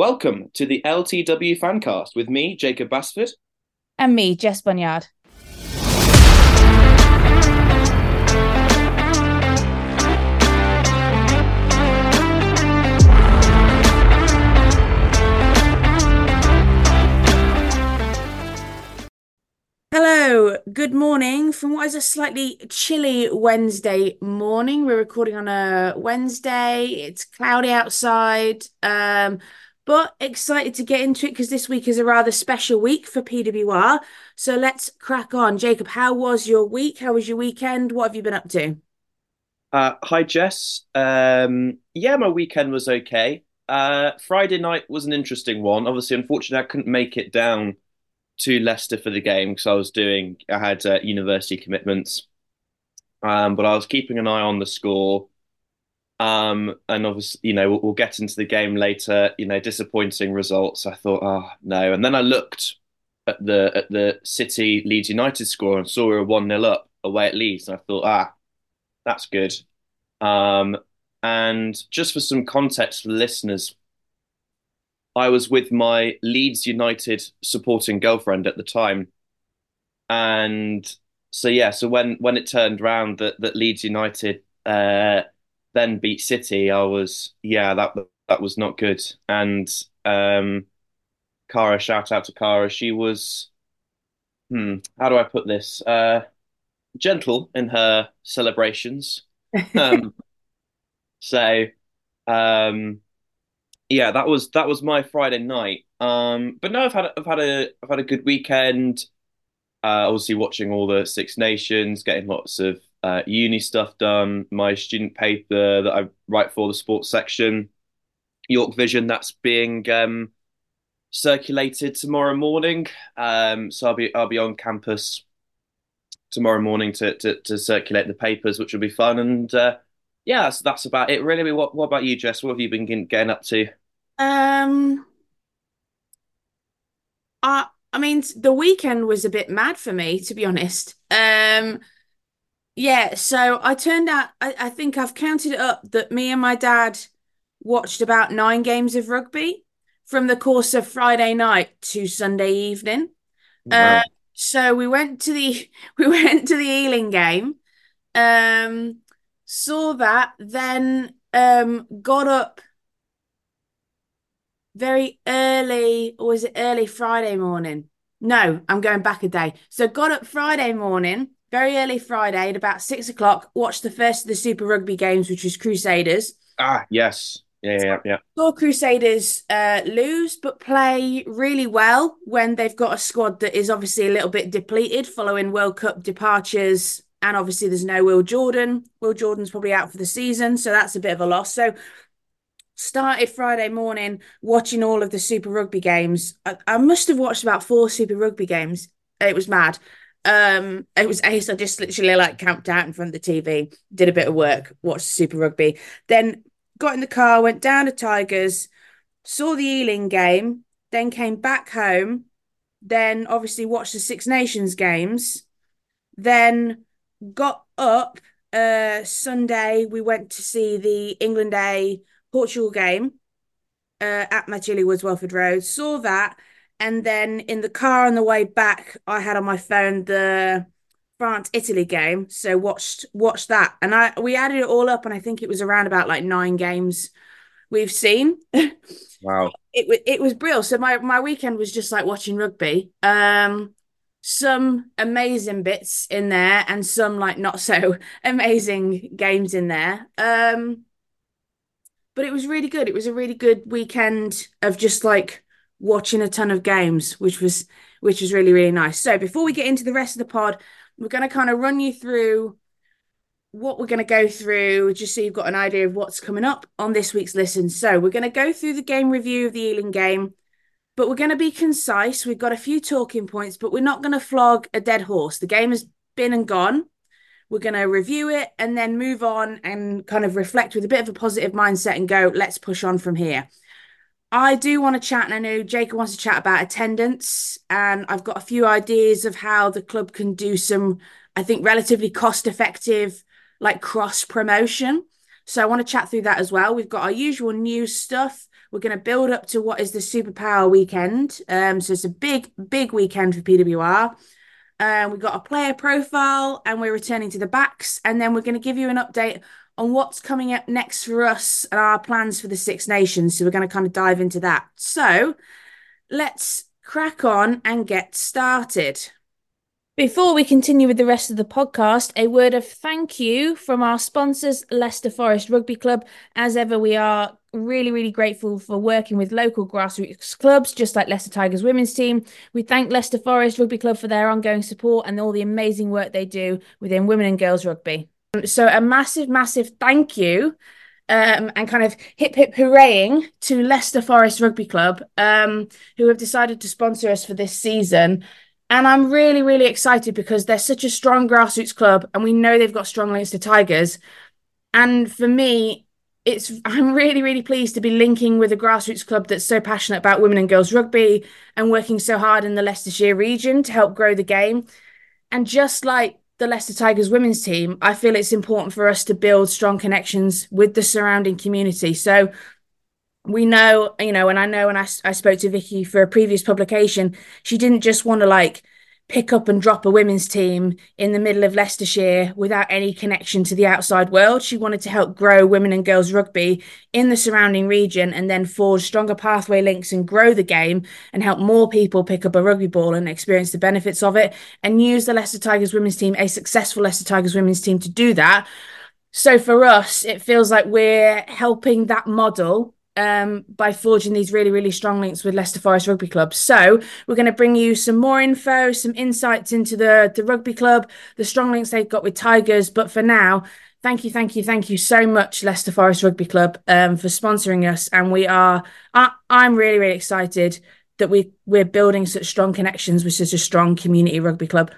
Welcome to the LTW Fancast with me, Jacob Basford. And me, Jess Bunyard. Hello, good morning from what is a slightly chilly Wednesday morning. We're recording on a Wednesday. It's cloudy outside, um, but excited to get into it because this week is a rather special week for PWR. So let's crack on. Jacob, how was your week? How was your weekend? What have you been up to? Uh, hi, Jess. Um, yeah, my weekend was okay. Uh, Friday night was an interesting one. Obviously, unfortunately, I couldn't make it down to Leicester for the game because I was doing, I had uh, university commitments. Um, but I was keeping an eye on the score. Um, and obviously, you know, we'll, we'll, get into the game later. You know, disappointing results. I thought, oh no. And then I looked at the at the City Leeds United score and saw we were one 0 up away at Leeds, and I thought, ah, that's good. Um, and just for some context for listeners, I was with my Leeds United supporting girlfriend at the time, and so yeah, so when when it turned round that that Leeds United uh, then beat City, I was yeah that that was not good. And um, Cara, shout out to Cara, she was hmm, how do I put this? Uh, gentle in her celebrations. Um, so um, yeah, that was that was my Friday night. Um, but no, I've had I've had a I've had a good weekend. Uh, obviously, watching all the Six Nations, getting lots of uh, uni stuff done. My student paper that I write for the sports section, York Vision, that's being um, circulated tomorrow morning. Um, so I'll be I'll be on campus tomorrow morning to to, to circulate the papers, which will be fun. And uh, yeah, that's, that's about it. Really, what what about you, Jess? What have you been getting up to? Um, I I mean, the weekend was a bit mad for me, to be honest. Um, yeah, so I turned out, I, I think I've counted it up that me and my dad watched about nine games of rugby from the course of Friday night to Sunday evening. Wow. Uh, so we went to the we went to the Ealing game, um, saw that, then um, got up very early, or was it early Friday morning? No, I'm going back a day. So got up Friday morning, very early Friday at about six o'clock, watched the first of the Super Rugby games, which was Crusaders. Ah, yes. Yeah, yeah, yeah. Saw Crusaders uh, lose, but play really well when they've got a squad that is obviously a little bit depleted following World Cup departures. And obviously, there's no Will Jordan. Will Jordan's probably out for the season, so that's a bit of a loss. So started Friday morning watching all of the Super Rugby games. I, I, must have watched about four Super Rugby games. It was mad. Um, it was ace. I just literally like camped out in front of the TV, did a bit of work, watched Super Rugby, then got in the car, went down to Tigers, saw the Ealing game, then came back home, then obviously watched the Six Nations games, then got up. Uh, Sunday we went to see the England A Portugal game uh, at Mattioli Woods, Welford Road. Saw that, and then in the car on the way back, I had on my phone the France Italy game. So watched watched that, and I we added it all up, and I think it was around about like nine games we've seen. Wow. it it was brilliant. So my my weekend was just like watching rugby. Um, some amazing bits in there, and some like not so amazing games in there. Um, but it was really good. It was a really good weekend of just like watching a ton of games, which was which was really really nice. So before we get into the rest of the pod, we're going to kind of run you through what we're going to go through, just so you've got an idea of what's coming up on this week's listen. So we're going to go through the game review of the Ealing game, but we're going to be concise. We've got a few talking points, but we're not going to flog a dead horse. The game has been and gone. We're going to review it and then move on and kind of reflect with a bit of a positive mindset and go, let's push on from here. I do want to chat, and I know Jacob wants to chat about attendance. And I've got a few ideas of how the club can do some, I think, relatively cost effective, like cross promotion. So I want to chat through that as well. We've got our usual news stuff. We're going to build up to what is the SuperPWR weekend. Um, so it's a big, big weekend for PWR. Um, we've got a player profile and we're returning to the backs. And then we're going to give you an update on what's coming up next for us and our plans for the Six Nations. So we're going to kind of dive into that. So let's crack on and get started. Before we continue with the rest of the podcast, a word of thank you from our sponsors, Leicester Forest Rugby Club. As ever, we are really, really grateful for working with local grassroots clubs, just like Leicester Tigers women's team. We thank Leicester Forest Rugby Club for their ongoing support and all the amazing work they do within women and girls rugby. So, a massive, massive thank you um, and kind of hip hip hooraying to Leicester Forest Rugby Club, um, who have decided to sponsor us for this season. And I'm really, really excited because they're such a strong grassroots club and we know they've got strong links to Tigers. And for me, it's I'm really, really pleased to be linking with a grassroots club that's so passionate about women and girls rugby and working so hard in the Leicestershire region to help grow the game. And just like the Leicester Tigers women's team, I feel it's important for us to build strong connections with the surrounding community. So we know, you know, and I know when I, I spoke to Vicky for a previous publication, she didn't just want to like pick up and drop a women's team in the middle of Leicestershire without any connection to the outside world. She wanted to help grow women and girls rugby in the surrounding region and then forge stronger pathway links and grow the game and help more people pick up a rugby ball and experience the benefits of it and use the Leicester Tigers women's team, a successful Leicester Tigers women's team, to do that. So for us, it feels like we're helping that model um, by forging these really, really strong links with Leicester Forest Rugby Club. So we're going to bring you some more info, some insights into the, the rugby club, the strong links they've got with Tigers. But for now, thank you, thank you, thank you so much, Leicester Forest Rugby Club, um, for sponsoring us. And we are, I, I'm really, really excited that we we're building such strong connections with such a strong community rugby club.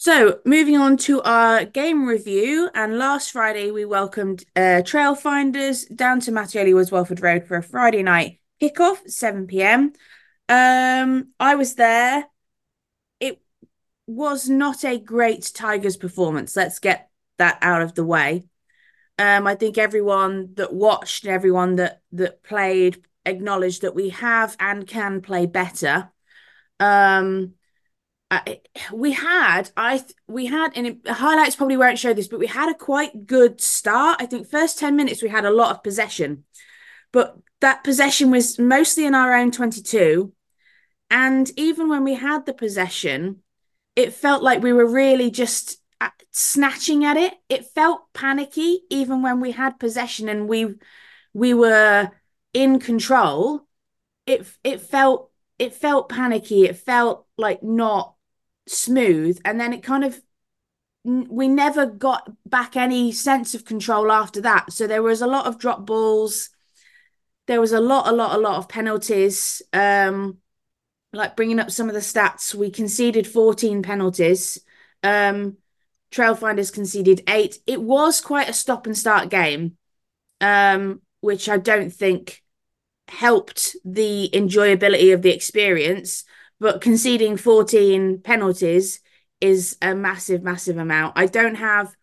So, moving on to our game review, and last Friday we welcomed uh, Trailfinders down to Mattioli Woods Welford Road for a Friday night kickoff, 7 p.m. Um, I was there. It was not a great Tigers performance. Let's get that out of the way. Um, I think everyone that watched, everyone that that played, acknowledged that we have and can play better. Um, we had I we had and highlights probably won't show this, but we had a quite good start. I think first ten minutes we had a lot of possession, but that possession was mostly in our own twenty two, and even when we had the possession, it felt like we were really just uh, snatching at it. It felt panicky even when we had possession and we we were in control. It it felt it felt panicky. It felt like not smooth and then it kind of we never got back any sense of control after that. So there was a lot of drop balls. There was a lot a lot a lot of penalties um like bringing up some of the stats. We conceded 14 penalties. Um trailfinders conceded 8 it was quite a stop and start game um which i don't think helped the enjoyability of the experience but conceding 14 penalties is a massive, massive amount. I don't have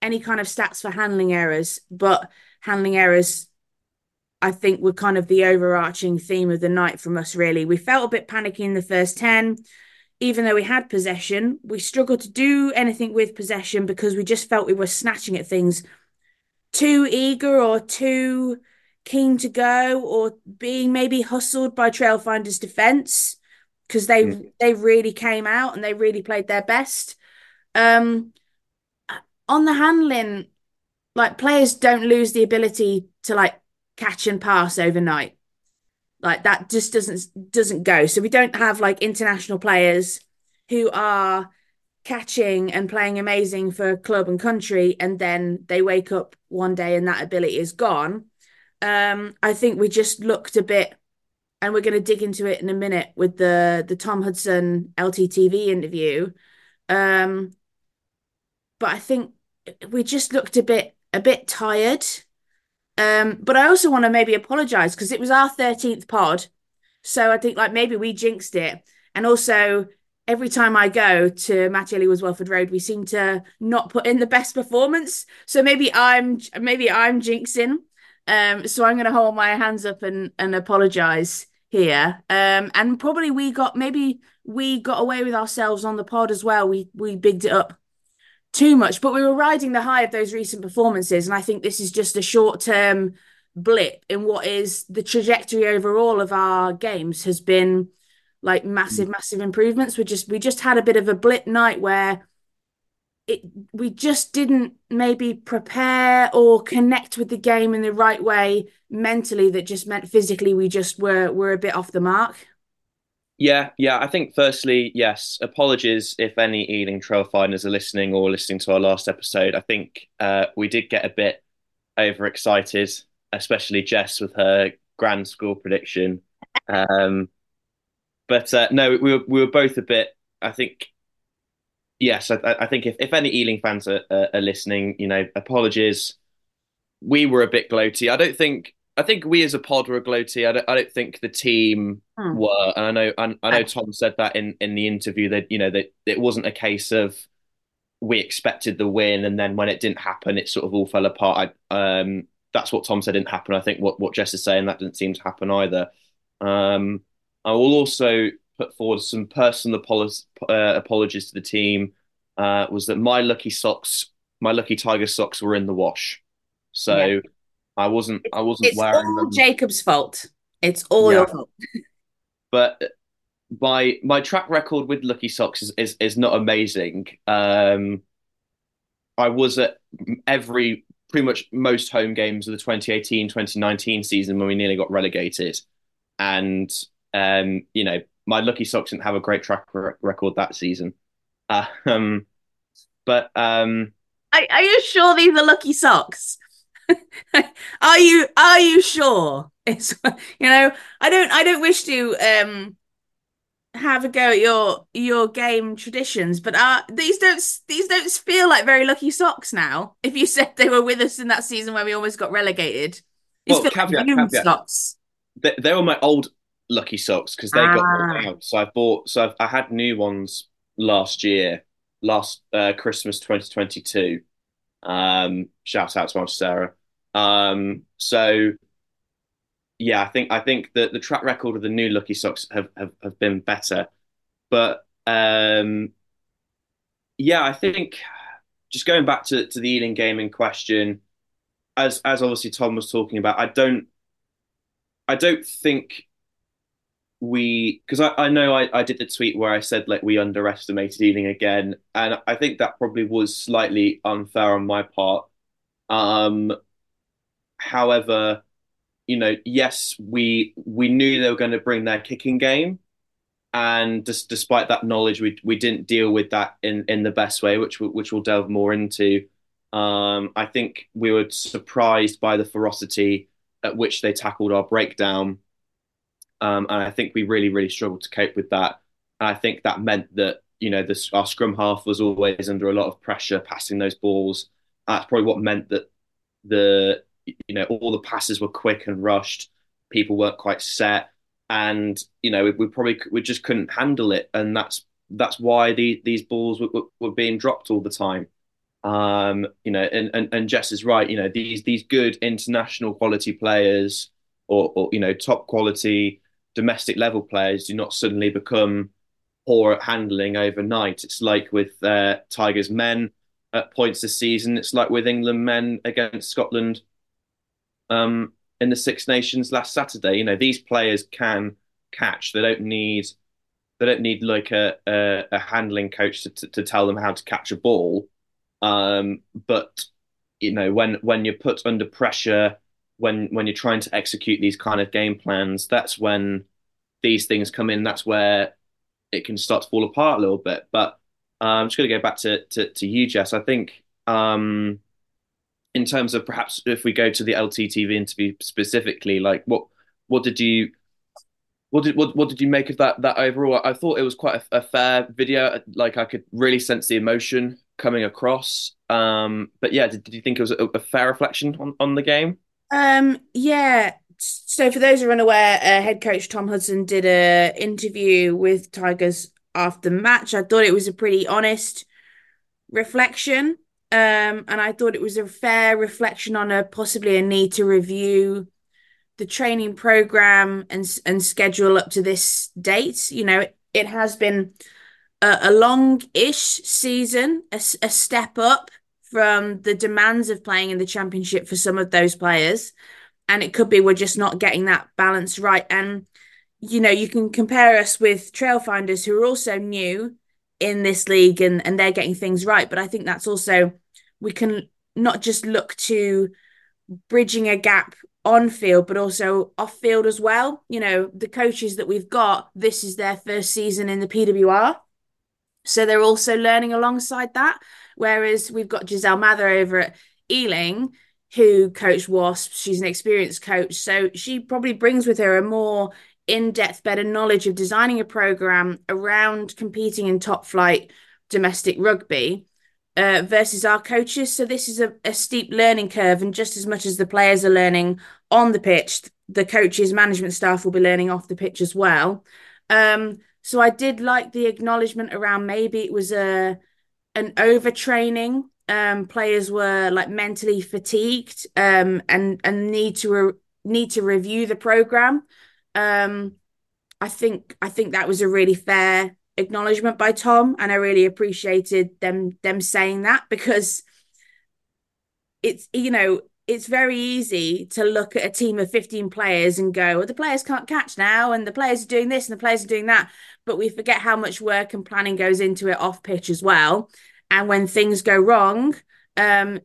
any kind of stats for handling errors, but handling errors, I think, were kind of the overarching theme of the night from us, really. We felt a bit panicky in the first 10. Even though we had possession, we struggled to do anything with possession because we just felt we were snatching at things too eager or too keen to go or being maybe hustled by Trailfinders' defence because they mm. they really came out and they really played their best. Um, on the handling, like players don't lose the ability to like catch and pass overnight. Like that just doesn't doesn't go. So we don't have like international players who are catching and playing amazing for club and country and then they wake up one day and that ability is gone. Um, I think we just looked a bit and we're going to dig into it in a minute with the the Tom Hudson LTTV interview. Um, but I think we just looked a bit a bit tired. Um, but I also want to maybe apologize because it was our 13th pod. So I think like maybe we jinxed it. And also every time I go to Mattioli Woods Welford Road, we seem to not put in the best performance. So maybe I'm maybe I'm jinxing. Um, so I'm going to hold my hands up and and apologise here. Um, and probably we got maybe we got away with ourselves on the pod as well. We we bigged it up too much, but we were riding the high of those recent performances, and I think this is just a short term blip in what is the trajectory overall of our games has been like massive, massive improvements. We just we just had a bit of a blip night where it we just didn't maybe prepare or connect with the game in the right way mentally that just meant physically we just were were a bit off the mark. Yeah, yeah. I think firstly, yes, apologies if any Ealing Trailfinders are listening or listening to our last episode. I think uh, we did get a bit overexcited, especially Jess with her grand score prediction. Um, but uh, no, we were we were both a bit. I think yes, I, I think if, if any Ealing fans are, are, are listening, you know, apologies. We were a bit gloaty. I don't think I think we as a pod were gloaty. I don't, I don't think the team hmm. were, and I know I, I know Tom said that in, in the interview that you know that it wasn't a case of we expected the win and then when it didn't happen, it sort of all fell apart. I, um, that's what Tom said didn't happen. I think what what Jess is saying that didn't seem to happen either. Um, I will also put forward some personal apologies, uh, apologies to the team. Uh, was that my lucky socks, my lucky tiger socks, were in the wash, so. Yeah I wasn't. I wasn't it's wearing all them. Jacob's fault. It's all yeah. your fault. but my my track record with Lucky Socks is is, is not amazing. Um, I was at every pretty much most home games of the 2018-2019 season when we nearly got relegated, and um, you know my Lucky Socks didn't have a great track record that season. Uh, um, but um, are, are you sure these are Lucky Socks? are you are you sure? It's you know, I don't I don't wish to um have a go at your your game traditions, but uh these don't these don't feel like very lucky socks now. If you said they were with us in that season where we almost got relegated, well, caveat, like caveat. socks. They, they were my old lucky socks because they ah. got out. So I bought so I've, i had new ones last year, last uh, Christmas 2022. Um, shout out to my Sarah. Um, so yeah, I think I think that the track record of the new Lucky Socks have have, have been better, but um, yeah, I think just going back to, to the Ealing game in question, as as obviously Tom was talking about, I don't I don't think we because I, I know I, I did the tweet where I said like we underestimated Ealing again, and I think that probably was slightly unfair on my part. Um, However, you know, yes, we we knew they were going to bring their kicking game, and just despite that knowledge, we we didn't deal with that in in the best way, which which we'll delve more into. Um, I think we were surprised by the ferocity at which they tackled our breakdown, um, and I think we really really struggled to cope with that. And I think that meant that you know this, our scrum half was always under a lot of pressure passing those balls. That's probably what meant that the you know all the passes were quick and rushed. People weren't quite set, and you know we, we probably we just couldn't handle it, and that's that's why the, these balls were, were, being dropped all the time. Um, you know, and, and and Jess is right. You know, these these good international quality players, or, or you know, top quality domestic level players, do not suddenly become poor at handling overnight. It's like with uh, Tigers men at points this season. It's like with England men against Scotland um, in the Six Nations last Saturday. You know, these players can catch. They don't need they don't need like a a, a handling coach to, to, to tell them how to catch a ball. Um, but you know, when when you're put under pressure, when when you're trying to execute these kind of game plans, that's when these things come in. That's where it can start to fall apart a little bit. But uh, I'm just going to go back to, to, to you, Jess. I think um, in terms of perhaps if we go to the LTTV interview specifically, like what what did you what did what, what did you make of that that overall? I thought it was quite a, a fair video. Like I could really sense the emotion coming across. Um, but yeah, did, did you think it was a, a, fair reflection on, on the game? Um, yeah. So for those who are unaware, uh, head coach Tom Hudson did a interview with Tigers after the match. I thought it was a pretty honest reflection. Um, and I thought it was a fair reflection on a possibly a need to review the training program and and schedule up to this date. You know, it, it has been a, a long-ish season, a, a step up from the demands of playing in the championship for some of those players. And it could be we're just not getting that balance right. And, you know, you can compare us with Trailfinders who are also new in this league and, and they're getting things right. But I think that's also, we can not just look to bridging a gap on field, but also off field as well. You know, the coaches that we've got, this is their first season in the PWR. So they're also learning alongside that. Whereas we've got Giselle Mather over at Ealing, who coached Wasps. She's an experienced coach. So she probably brings with her a more in depth, better knowledge of designing a program around competing in top flight domestic rugby. Uh, versus our coaches. So this is a, a steep learning curve, and just as much as the players are learning on the pitch, the coaches, management staff will be learning off the pitch as well. Um, so I did like the acknowledgement around maybe it was a an overtraining. Um, players were like mentally fatigued um, and and need to re- need to review the program. Um, I think I think that was a really fair acknowledgement by Tom, and I really appreciated them them saying that because it's you know it's very easy to look at a team of 15 players and go, well, the players can't catch now, and the players are doing this and the players are doing that. But we forget how much work and planning goes into it off pitch as well. And when things go wrong, um,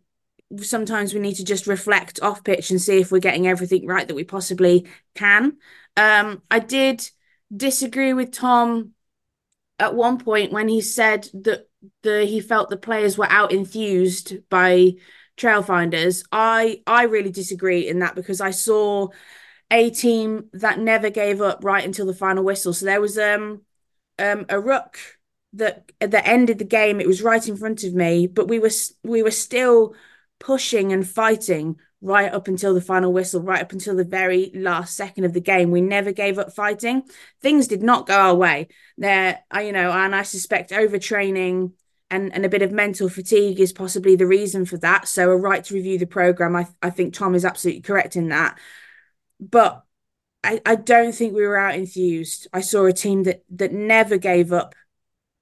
sometimes we need to just reflect off pitch and see if we're getting everything right that we possibly can. Um, I did disagree with Tom at one point when he said that the he felt the players were out enthused by Trailfinders. I I really disagree in that because I saw a team that never gave up right until the final whistle. So there was um um a ruck that that ended the game. It was right in front of me, but we were we were still pushing and fighting right up until the final whistle, right up until the very last second of the game. We never gave up fighting. Things did not go our way. There, I you know, and I suspect overtraining and, and a bit of mental fatigue is possibly the reason for that. So a right to review the program, I, I think Tom is absolutely correct in that. But I, I don't think we were out enthused. I saw a team that that never gave up,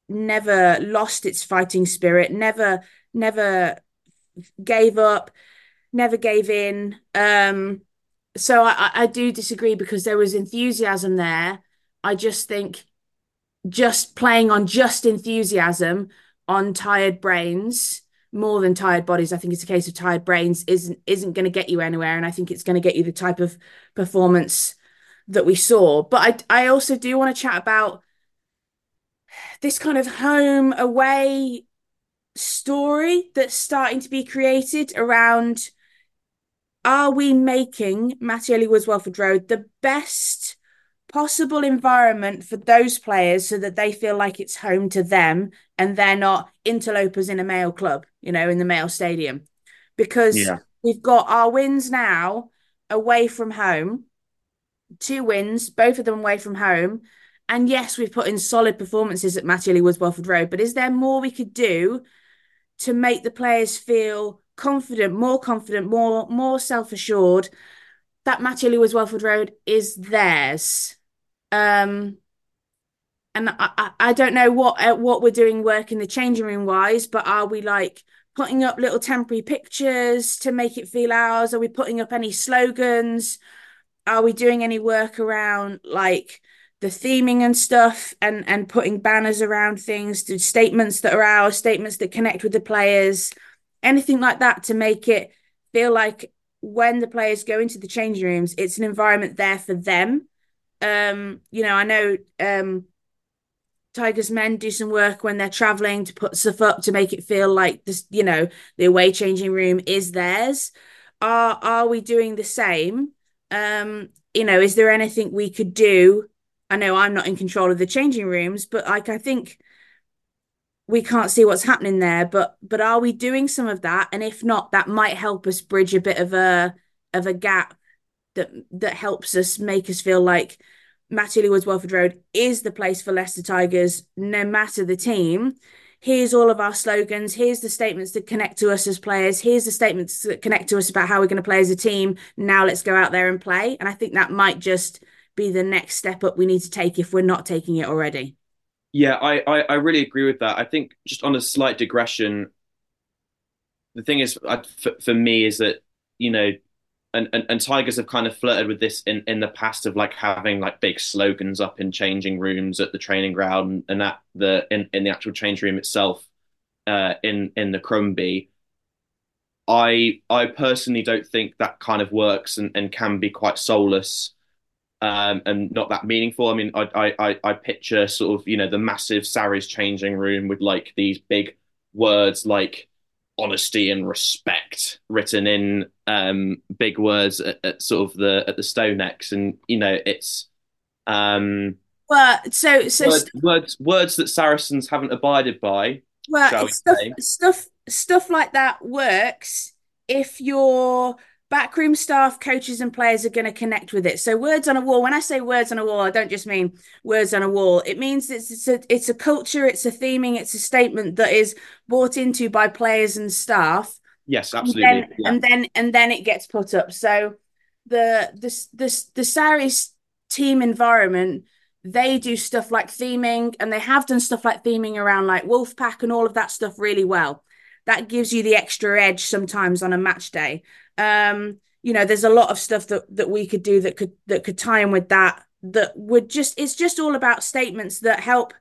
never lost its fighting spirit, never never gave up, never gave in. Um, so I, I do disagree because there was enthusiasm there. I just think just playing on just enthusiasm on tired brains more than tired bodies. I think it's a case of tired brains isn't isn't going to get you anywhere, and I think it's going to get you the type of performance that we saw. But I I also do want to chat about this kind of home away story that's starting to be created around are we making Mattioli Woods Welford Road the best possible environment for those players so that they feel like it's home to them and they're not interlopers in a male club, you know, in the male stadium. Because yeah. we've got our wins now away from home, two wins, both of them away from home. And yes, we've put in solid performances at Mattioli Woods Welford Road, but is there more we could do to make the players feel confident, more confident, more more self-assured that Mattioli Woods Welford Road is theirs? Um, and I, I don't know what uh, what we're doing work in the changing room wise, but are we like putting up little temporary pictures to make it feel ours? Are we putting up any slogans? Are we doing any work around like the theming and stuff and and putting banners around things, to statements that are ours, statements that connect with the players, anything like that to make it feel like when the players go into the changing rooms, it's an environment there for them um, you know, I know um, Tigers men do some work when they're traveling to put stuff up to make it feel like this, you know, the away changing room is theirs. Are are we doing the same? Um, you know, is there anything we could do? I know I'm not in control of the changing rooms, but like I think we can't see what's happening there. But but are we doing some of that? And if not, that might help us bridge a bit of a of a gap that that helps us make us feel like Matty Woods Welford Road is the place for Leicester Tigers, no matter the team. Here's all of our slogans. Here's the statements that connect to us as players. Here's the statements that connect to us about how we're going to play as a team. Now let's go out there and play. And I think that might just be the next step up we need to take if we're not taking it already. Yeah, I, I, I really agree with that. I think just on a slight digression, the thing is, I, for, for me, is that you know and, and, and Tigers have kind of flirted with this in, in the past of like having like big slogans up in changing rooms at the training ground and at the in, in the actual change room itself uh, in in the Crumbie. I I personally don't think that kind of works and, and can be quite soulless um, and not that meaningful. I mean, I, I I picture sort of you know the massive Sarries changing room with like these big words like honesty and respect written in um, big words at, at, sort of the at the StoneX, and you know it's um, well, so so words, st- words words that Saracens haven't abided by. Well, we stuff stuff stuff like that works if you're backroom staff, coaches, and players are going to connect with it. So, words on a wall. When I say words on a wall, I don't just mean words on a wall. It means it's, it's a it's a culture, it's a theming, it's a statement that is bought into by players and staff. Yes, absolutely. And then yeah. and then, and then it gets put up. So, the the the the Sarries team environment. They do stuff like theming, and they have done stuff like theming around like Wolfpack and all of that stuff really well that gives you the extra edge sometimes on a match day. Um, you know, there's a lot of stuff that that we could do that could that could tie in with that. That would just it's just all about statements that help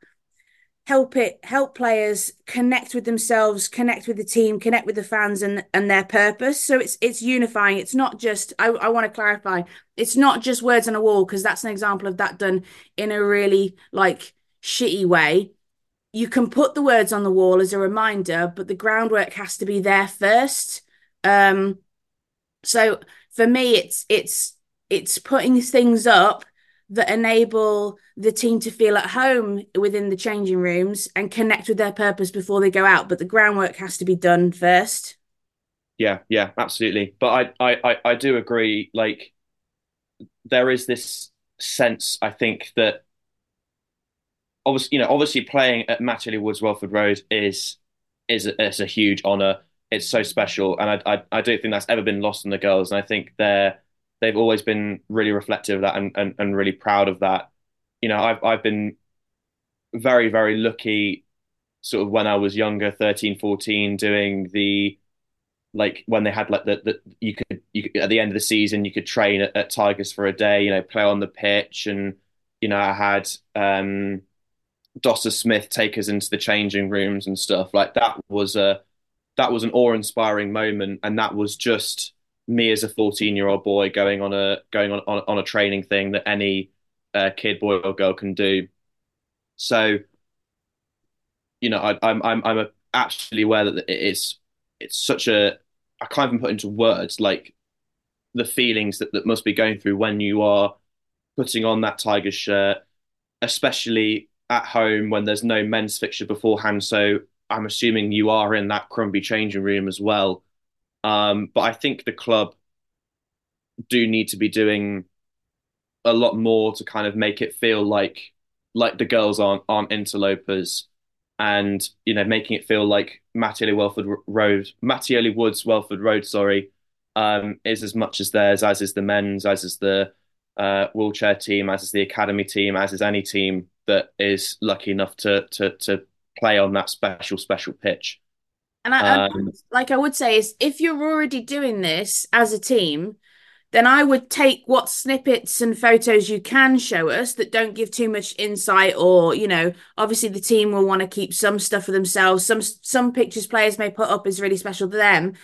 help it help players connect with themselves connect with the team connect with the fans and and their purpose so it's it's unifying it's not just i, I want to clarify it's not just words on a wall because that's an example of that done in a really like shitty way you can put the words on the wall as a reminder but the groundwork has to be there first um so for me, it's it's it's putting things up that enable the team to feel at home within the changing rooms and connect with their purpose before they go out. But the groundwork has to be done first. Yeah, yeah, absolutely. But I I I, do agree. Like there is this sense, I think, that obviously, you know, obviously playing at Matty Woods Welford Road is is is a huge honour it's so special, and I, I I don't think that's ever been lost on the girls, and I think they're they've always been really reflective of that and, and, and really proud of that. You know, I've I've been very very lucky, sort of when I was younger, 13, 14, doing the like when they had like the, the you could you could, at the end of the season you could train at, at Tigers for a day, you know, play on the pitch, and you know I had um Dosser Smith take us into the changing rooms and stuff like that was a that was an awe-inspiring moment, and that was just me as a 14-year-old boy going on a going on, on, on a training thing that any uh, kid, boy or girl can do. So, you know, I, I'm I'm I'm absolutely aware that it's it's such a I can't even put into words like the feelings that, that must be going through when you are putting on that Tiger shirt, especially at home when there's no men's fixture beforehand. So I'm assuming you are in that Crumbie changing room as well. Um, but I think the club do need to be doing a lot more to kind of make it feel like like the girls aren't aren't interlopers, and you know making it feel like Mattioli Welford Road, Mattioli Woods Welford Road, sorry, um, is as much as theirs as is the men's, as is the uh, wheelchair team, as is the academy team, as is any team that is lucky enough to to to play on that special special pitch. And I, um, like I would say is if you're already doing this as a team, then I would take what snippets and photos you can show us that don't give too much insight or, you know, obviously the team will want to keep some stuff for themselves. Some some pictures players may put up is really special to them.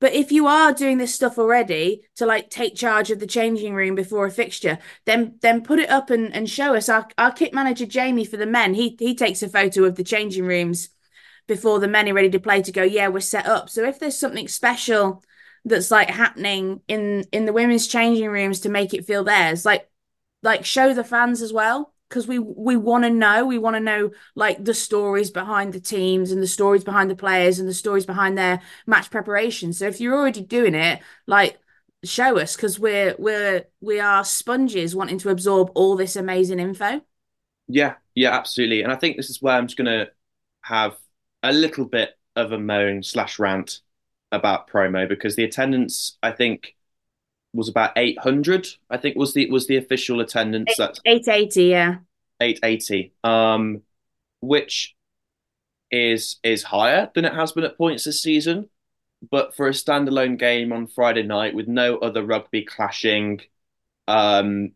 But if you are doing this stuff already to like take charge of the changing room before a fixture, then then put it up and, and show us. Our our kit manager Jamie for the men, he he takes a photo of the changing rooms before the men are ready to play to go, yeah, we're set up. So if there's something special that's like happening in in the women's changing rooms to make it feel theirs, like like show the fans as well because we we want to know we want to know like the stories behind the teams and the stories behind the players and the stories behind their match preparation so if you're already doing it like show us because we're we're we are sponges wanting to absorb all this amazing info. Yeah, yeah, absolutely. And I think this is where I'm just gonna have a little bit of a moan slash rant about promo because the attendance I think was about 800. I think was the was the official attendance. That's 880, yeah. 880. Um, which is is higher than it has been at points this season. But for a standalone game on Friday night with no other rugby clashing, um,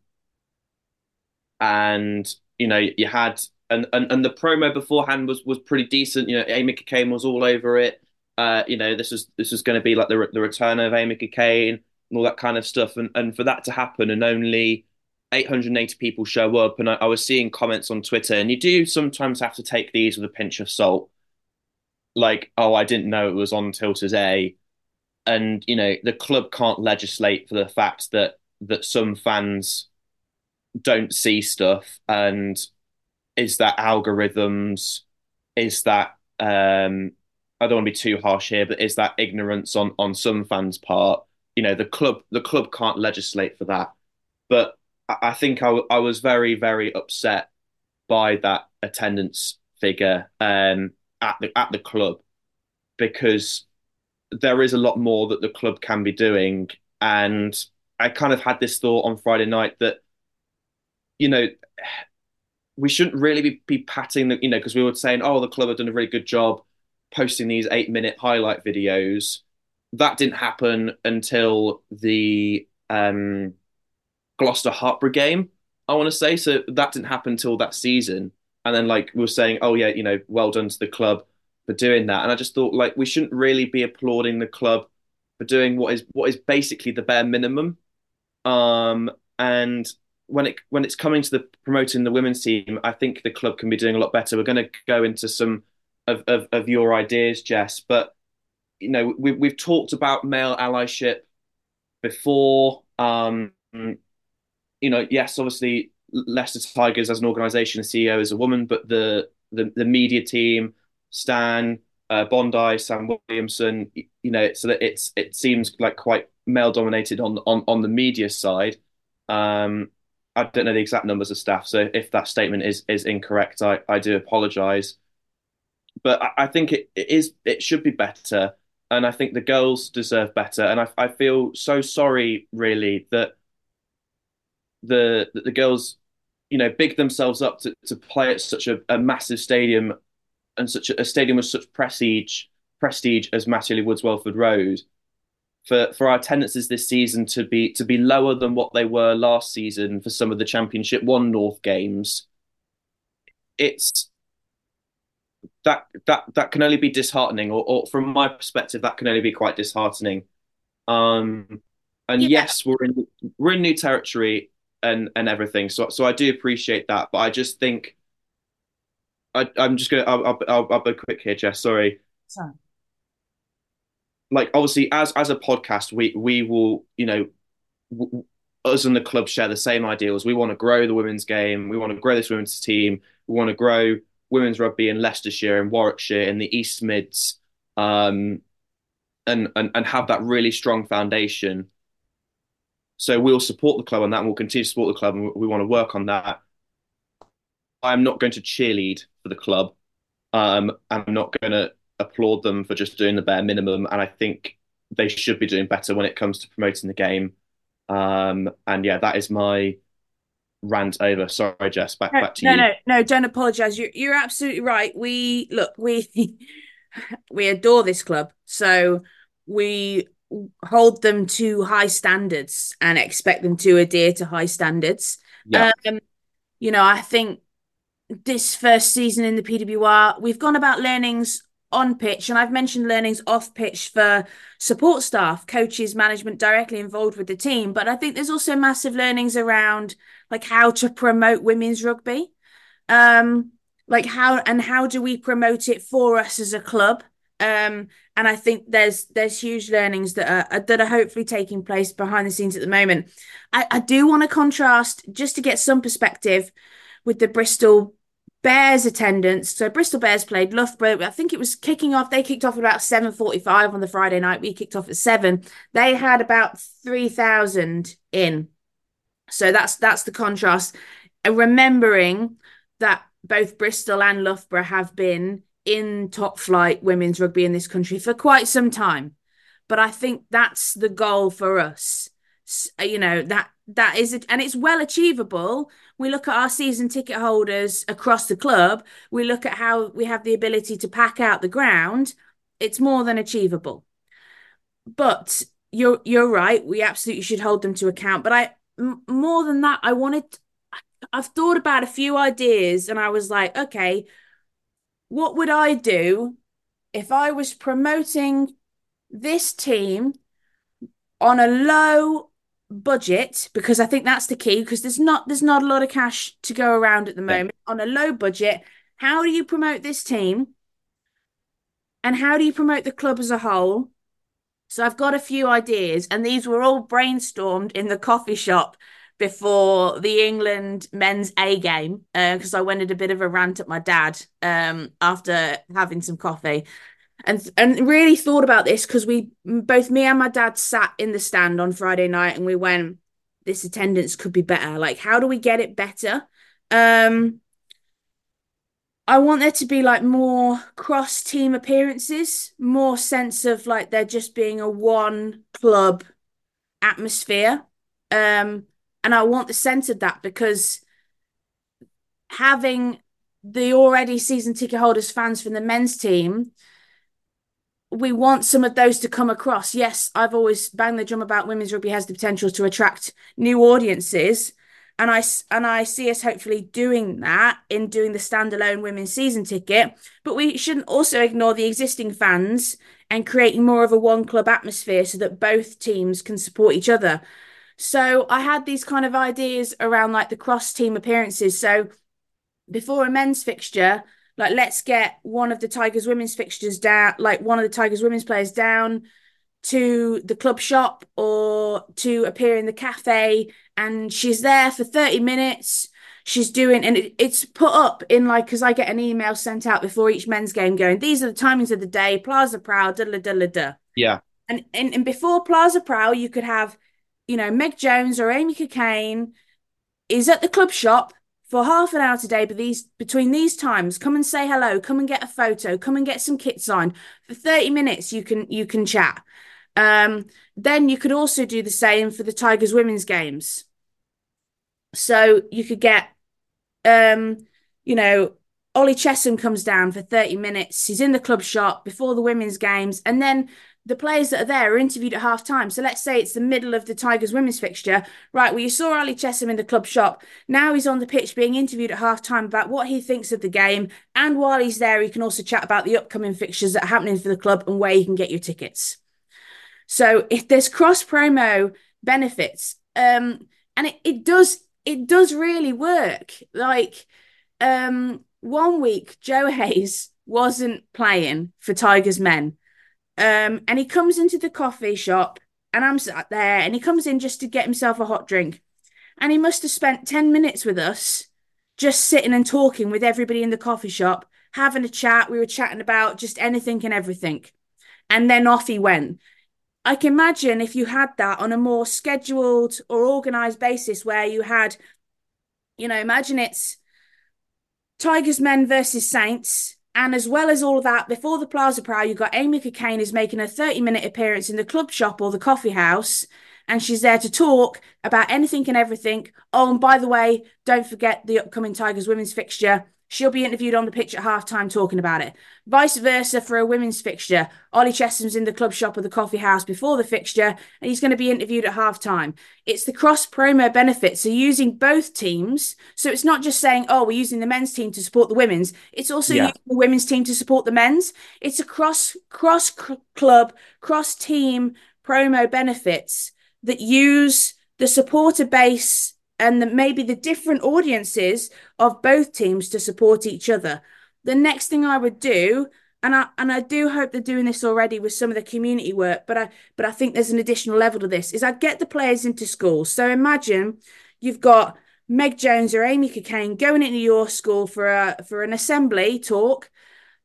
and you know you had and, and and the promo beforehand was was pretty decent. You know, Amy Cokayne was all over it. Uh, you know, this is this is going to be like the the return of Amy Cokayne and all that kind of stuff. And and for that to happen and only 880 people show up, and I, I was seeing comments on Twitter, and you do sometimes have to take these with a pinch of salt. Like, oh, I didn't know it was on Tilters A, and you know the club can't legislate for the fact that that some fans don't see stuff and is that algorithms is that um I don't want to be too harsh here but is that ignorance on on some fans part you know the club the club can't legislate for that but I think I, I was very very upset by that attendance figure um at the at the club because there is a lot more that the club can be doing and I kind of had this thought on Friday night that you know we shouldn't really be, be patting the, you know, because we were saying, oh, the club have done a really good job posting these eight minute highlight videos. That didn't happen until the um, Gloucester Hartpury game, I want to say. So that didn't happen until that season. And then, like, we were saying, oh, yeah, you know, well done to the club for doing that. And I just thought, like, we shouldn't really be applauding the club for doing what is what is basically the bare minimum. Um, and when it when it's coming to the promoting the women's team, I think the club can be doing a lot better. We're going to go into some of, of, of your ideas, Jess, but you know we, we've talked about male allyship before. Um, you know, yes, obviously Leicester Tigers as an organisation, the CEO is a woman, but the the, the media team, Stan, uh, Bondi, Sam Williamson, you know, so that it's it seems like quite male dominated on on on the media side. Um, I don't know the exact numbers of staff, so if that statement is is incorrect, I, I do apologise. But I, I think it, it is it should be better, and I think the girls deserve better. And I I feel so sorry, really, that the that the girls, you know, big themselves up to, to play at such a, a massive stadium and such a, a stadium with such prestige prestige as Mattioli Woods Welford Road for for our attendances this season to be to be lower than what they were last season for some of the Championship One North games, it's that that that can only be disheartening, or, or from my perspective, that can only be quite disheartening. Um, and yeah. yes, we're in we're in new territory and and everything, so so I do appreciate that, but I just think I I'm just gonna I'll I'll, I'll, I'll be quick here, Jess. Sorry. Sorry like obviously as as a podcast we we will you know w- us and the club share the same ideals we want to grow the women's game we want to grow this women's team we want to grow women's rugby in Leicestershire and Warwickshire in the East Mids um, and, and and have that really strong foundation. So we'll support the club on that and we'll continue to support the club and we want to work on that. I'm not going to cheerlead for the club. Um, I'm not going to applaud them for just doing the bare minimum, and I think they should be doing better when it comes to promoting the game. Um, and yeah, that is my rant over. Sorry, Jess. Back no, back to no, you. No, no, no. Don't apologise. You're you're absolutely right. We look, we we adore this club, so we hold them to high standards and expect them to adhere to high standards. Yeah. Um, you know, I think this first season in the PWR, we've gone about learnings on pitch, and I've mentioned learnings off pitch for support staff, coaches, management directly involved with the team. But I think there's also massive learnings around like how to promote women's rugby. Um, like how and how do we promote it for us as a club? Um, and I think there's there's huge learnings that are that are hopefully taking place behind the scenes at the moment. I, I do want to contrast just to get some perspective with the Bristol Bears attendance. So Bristol Bears played Loughborough. I think it was kicking off. They kicked off at about 7.45 on the Friday night. We kicked off at 7. They had about 3,000 in. So that's that's the contrast. And remembering that both Bristol and Loughborough have been in top flight women's rugby in this country for quite some time. But I think that's the goal for us. Uh, you know, that that is it and it's well achievable we look at our season ticket holders across the club we look at how we have the ability to pack out the ground it's more than achievable but you're you're right we absolutely should hold them to account but I m- more than that i wanted i've thought about a few ideas and i was like okay what would i do if i was promoting this team on a low budget because I think that's the key because there's not there's not a lot of cash to go around at the moment yeah. on a low budget. How do you promote this team? And how do you promote the club as a whole? So I've got a few ideas, and these were all brainstormed in the coffee shop before the England men's A game because uh, I went at a bit of a rant at my dad um, after having some coffee. And and really thought about this because we both me and my dad sat in the stand on Friday night and we went this attendance could be better. Like how do we get it better? Um I want there to be like more cross team appearances more sense of like there just being a one club atmosphere um and I want the sense of that because having the already season ticket holders fans from the men's team we want some of those to come across. Yes, I've always banged the drum about women's rugby has the potential to attract new audiences, and I and I see us hopefully doing that in doing the standalone women's season ticket. But we shouldn't also ignore the existing fans and creating more of a one club atmosphere so that both teams can support each other. So I had these kind of ideas around like the cross team appearances. So before a men's fixture, like, let's get one of the Tigers women's fixtures down, like one of the Tigers women's players down to the club shop or to appear in the cafe. And she's there for 30 minutes. She's doing, and it, it's put up in like, because I get an email sent out before each men's game going, these are the timings of the day, Plaza Proud, da da da da. Yeah. And, and, and before Plaza Proud, you could have, you know, Meg Jones or Amy Cokayne is at the club shop for half an hour today but these between these times come and say hello come and get a photo come and get some kit signed for 30 minutes you can you can chat um, then you could also do the same for the tigers women's games so you could get um, you know ollie chessum comes down for 30 minutes he's in the club shop before the women's games and then the players that are there are interviewed at half time. So let's say it's the middle of the Tigers women's fixture. Right, well, you saw Ollie Chessum in the club shop. Now he's on the pitch being interviewed at half time about what he thinks of the game. And while he's there, he can also chat about the upcoming fixtures that are happening for the club and where you can get your tickets. So if there's cross promo benefits, um, and it, it does it does really work. Like um one week Joe Heyes wasn't playing for Tigers men um, and he comes into the coffee shop, and I'm sat there, and he comes in just to get himself a hot drink. And he must have spent 10 minutes with us, just sitting and talking with everybody in the coffee shop, having a chat. We were chatting about just anything and everything. And then off he went. I can imagine if you had that on a more scheduled or organized basis where you had, you know, imagine it's Tigers men versus Saints and as well as all of that, before the Plaza Proud, you've got Amy Cokayne is making a 30 minute appearance in the club shop or the coffee house. And she's there to talk about anything and everything. Oh, and by the way, don't forget the upcoming Tigers women's fixture. She'll be interviewed on the pitch at halftime talking about it. Vice versa for a women's fixture. Ollie Chessum's in the club shop or the coffee house before the fixture, and he's going to be interviewed at halftime. It's the cross promo benefits. So using both teams. So it's not just saying, oh, we're using the men's team to support the women's. It's also yeah. using the women's team to support the men's. It's a cross cross club, cross team promo benefits that use the supporter base and the, maybe the different audiences of both teams to support each other. The next thing I would do, and I and I do hope they're doing this already with some of the community work, but I but I think there's an additional level to this, is I'd get the players into schools. So imagine you've got Meg Jones or Amy Cokayne going into your school for a for an assembly talk,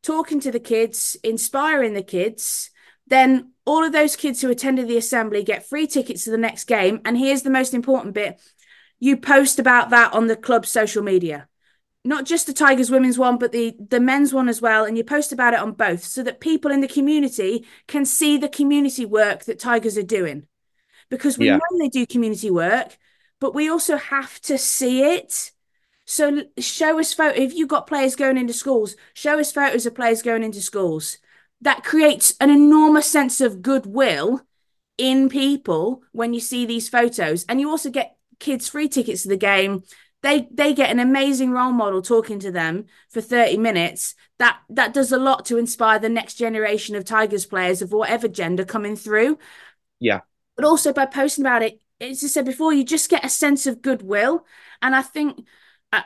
talking to the kids, inspiring the kids, then all of those kids who attended the assembly get free tickets to the next game. And here's the most important bit you post about that on the club's social media. Not just the Tigers women's one, but the, the men's one as well. And you post about it on both so that people in the community can see the community work that Tigers are doing. Because we yeah. know they do community work, but we also have to see it. So show us photo. If you've got players going into schools, show us photos of players going into schools that creates an enormous sense of goodwill in people when you see these photos and you also get kids free tickets to the game. They they get an amazing role model talking to them for 30 minutes. That that does a lot to inspire the next generation of tigers players of whatever gender coming through. Yeah. But also by posting about it as i said before you just get a sense of goodwill. And i think uh,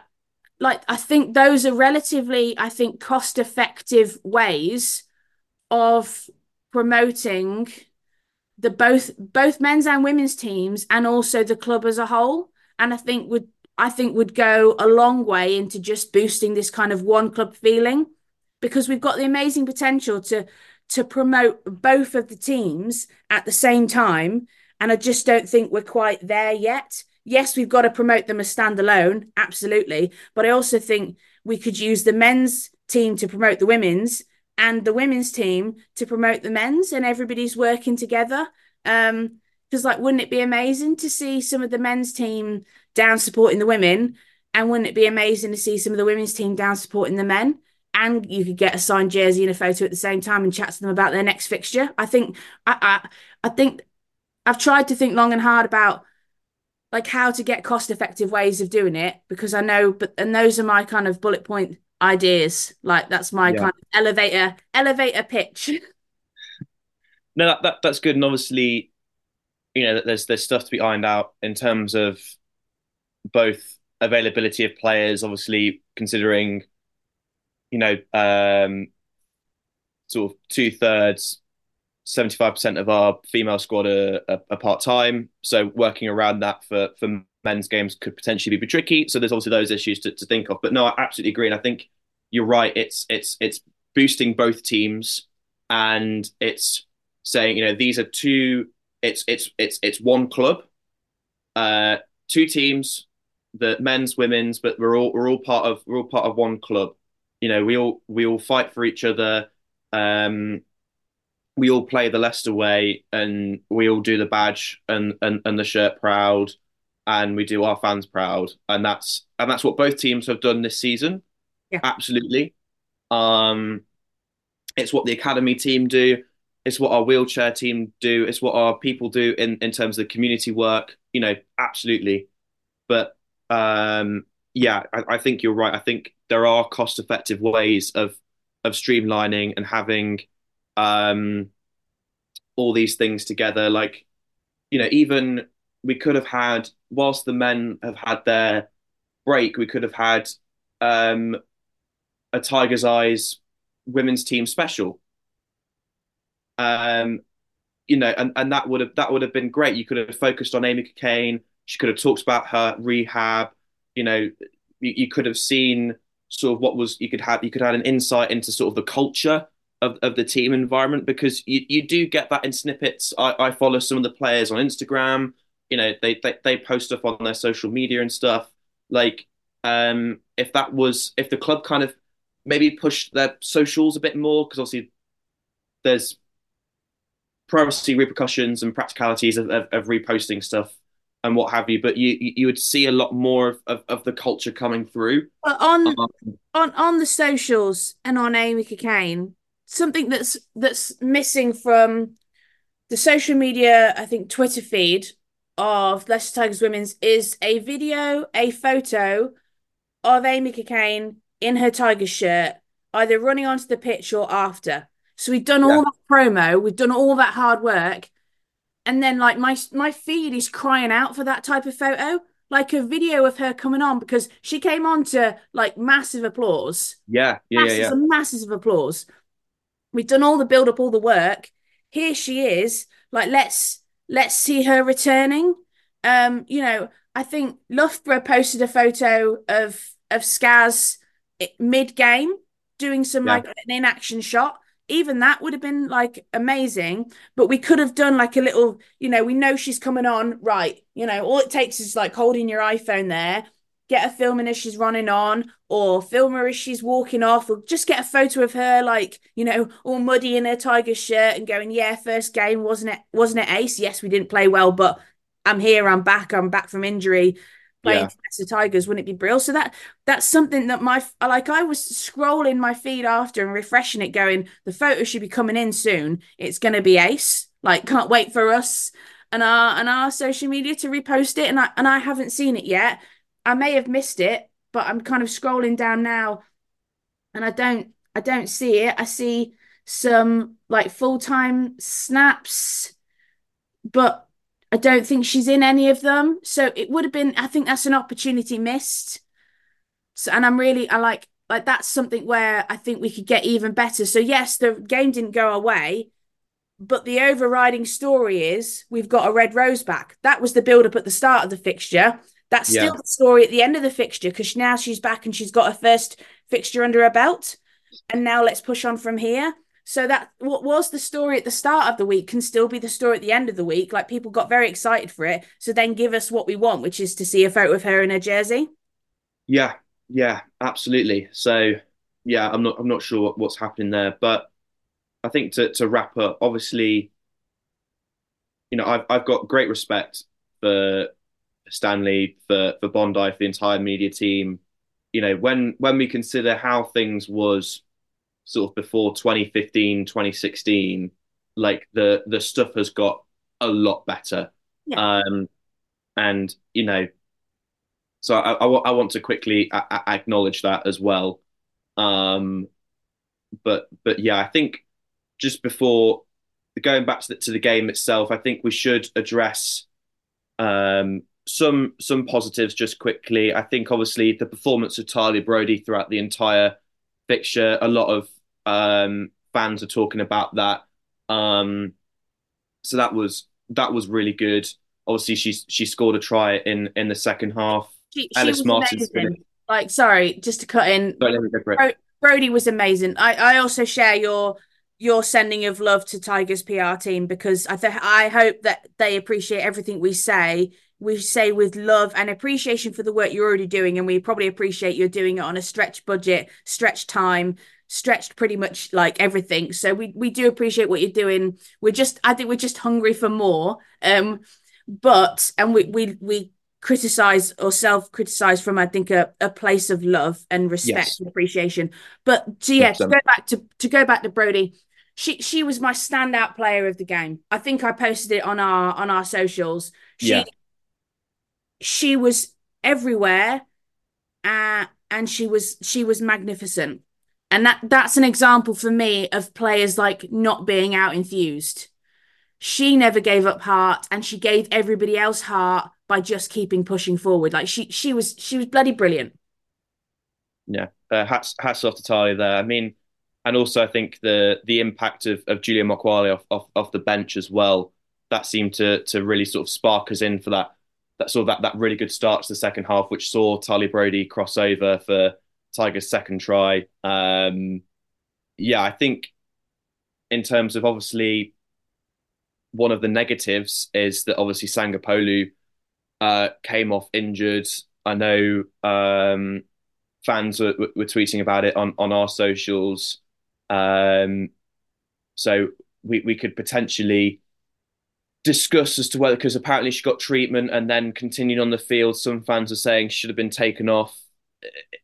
like i think those are relatively i think cost effective ways of promoting the both both men's and women's teams and also the club as a whole. And i think would i think would go a long way into just boosting this kind of one club feeling because we've got the amazing potential to to promote both of the teams at the same time. And i just don't think we're quite there yet. Yes we've got to promote them as standalone absolutely. But i also think we could use the men's team to promote the women's and the women's team to promote the men's and everybody's working together. Um because like wouldn't it be amazing to see some of the men's team down supporting the women? And wouldn't it be amazing to see some of the women's team down supporting the men? And you could get a signed jersey and a photo at the same time and chat to them about their next fixture. I think i i, I think i've tried to think long and hard about like how to get cost effective ways of doing it because i know but and those are my kind of bullet point ideas. Like that's my yeah. kind of elevator elevator pitch. no, that, that that's good, and obviously, you know, there's there's stuff to be ironed out in terms of both availability of players, obviously considering, you know, um, sort of two thirds 75% of our female squad are, are, are part time. So working around that for, for men's games could potentially be tricky. So there's obviously those issues to, to think of. But no, I absolutely agree. And I think you're right. It's it's it's boosting both teams and it's saying, you know, these are two it's it's it's it's one club, uh, two teams, the men's, women's, but we're all we're all part of we're all part of one club. You know, we all we all fight for each other. Um, we all play the Leicester way and we all do the badge and, and, and the shirt proud and we do our fans proud. And that's and that's what both teams have done this season. Yeah. Absolutely. Um it's what the academy team do. It's what our wheelchair team do. It's what our people do in, in terms of community work. You know, absolutely. But um, yeah, I, I think you're right. I think there are cost effective ways of of streamlining and having um, all these things together. Like, you know, even we could have had, whilst the men have had their break, we could have had um, a Tiger's Eyes women's team special. Um, you know, and, and that would have that would have been great. You could have focused on Amy Cokayne. She could have talked about her rehab. You know, you, you could have seen sort of what was you could have you could have an insight into sort of the culture of, of the team environment because you, you do get that in snippets. I, I follow some of the players on Instagram. You know, they, they they post stuff on their social media and stuff. Like, um, if that was if the club kind of maybe pushed their socials a bit more because obviously there's privacy repercussions and practicalities of, of, of, reposting stuff and what have you. But you you would see a lot more of, of, of the culture coming through. On um, on on the socials and on Amy Cokayne, something that's that's missing from the social media, I think Twitter feed of Leicester Tigers Women's is a video, a photo of Amy Cokayne in her Tiger shirt, either running onto the pitch or after. So we've done all that promo, we've done all that hard work, and then like my my feed is crying out for that type of photo, like a video of her coming on because she came on to like massive applause. Yeah, yeah, masses yeah, yeah. and masses of applause. We've done all the build up, all the work. Here she is. Like, let's let's see her returning. Um, you know, I think Loughborough posted a photo of of Skaz mid game doing some Yeah. like an in action shot. Even that would have been like amazing, but we could have done like a little, you know, we know she's coming on, right? You know, all it takes is like holding your iPhone there, get a filming as she's running on, or film her as she's walking off, or just get a photo of her like, you know, all muddy in her tiger shirt and going, yeah, first game wasn't it wasn't it ace? Yes, we didn't play well, but I'm here, I'm back, I'm back from injury, playing Yeah. the Tigers. Wouldn't it be brilliant? So that that's something that my like I was scrolling my feed after and refreshing it, going, the photo should be coming in soon. It's gonna be ace. Like, can't wait for us and our and our social media to repost it. And I and I haven't seen it yet. I may have missed it, but I'm kind of scrolling down now and I don't I don't see it. I see some like full-time snaps, but I don't think she's in any of them. So it would have been, I think that's an opportunity missed. So, and I'm really, I like, like that's something where I think we could get even better. So yes, the game didn't go away, but the overriding story is we've got a red rose back. That was the build up at the start of the fixture. That's still the story at the end of the fixture because now she's back and she's got her first fixture under her belt. And now let's push on from here. So that what was the story at the start of the week can still be the story at the end of the week. Like people got very excited for it. So then give us what we want, which is to see a photo of her in her jersey. Yeah, yeah, absolutely. So, yeah, I'm not I'm not sure what, what's happening there, but I think to to wrap up, obviously, you know, I've I've got great respect for Stanley, for for Bondi, for the entire media team. You know, when when we consider how things was sort of before 2015, 2016, like the the stuff has got a lot better. Yeah. Um, and you know, so I, I, I want to quickly a- a- acknowledge that as well. Um, but but yeah, I think just before going back to the, to the game itself, I think we should address um, some some positives just quickly. I think obviously the performance of Talia Brody throughout the entire fixture, a lot of um, fans are talking about that. Um, so that was that was really good. Obviously, she she scored a try in in the second half. She, she Alice was amazing. Like, sorry, just to cut in. Don't let me go for it. Bro- Brody was amazing. I, I also share your your sending of love to Tigers PR team because I th- I hope that they appreciate everything we say. We say with love and appreciation for the work you're already doing, and we probably appreciate you're doing it on a stretched budget, stretched time, stretched pretty much like everything. So we we do appreciate what you're doing. We're just I think we're just hungry for more. Um, but and we we we criticize or self criticize from I think a, a place of love and respect Yes. and appreciation. But so yeah, to go back to to go back to Brody, she she was my standout player of the game. I think I posted it on our on our socials. She Yeah. She was everywhere, uh, and she was she was magnificent. And that that's an example for me of players like not being out enthused. She never gave up heart, and she gave everybody else heart by just keeping pushing forward. Like she she was she was bloody brilliant. Yeah, uh, hats hats off to Talia there. I mean, and also I think the the impact of of Julia Mokwale off, off off the bench as well. That seemed to to really sort of spark us in for that that of that that really good start to the second half, which saw Talia Brody cross over for Tiger's second try. Um, yeah, I think in terms of obviously one of the negatives is that obviously Sangapolu uh, came off injured. I know um, fans were, were tweeting about it on, on our socials. Um, so we, we could potentially discuss as to whether, because apparently she got treatment and then continued on the field. Some fans are saying she should have been taken off.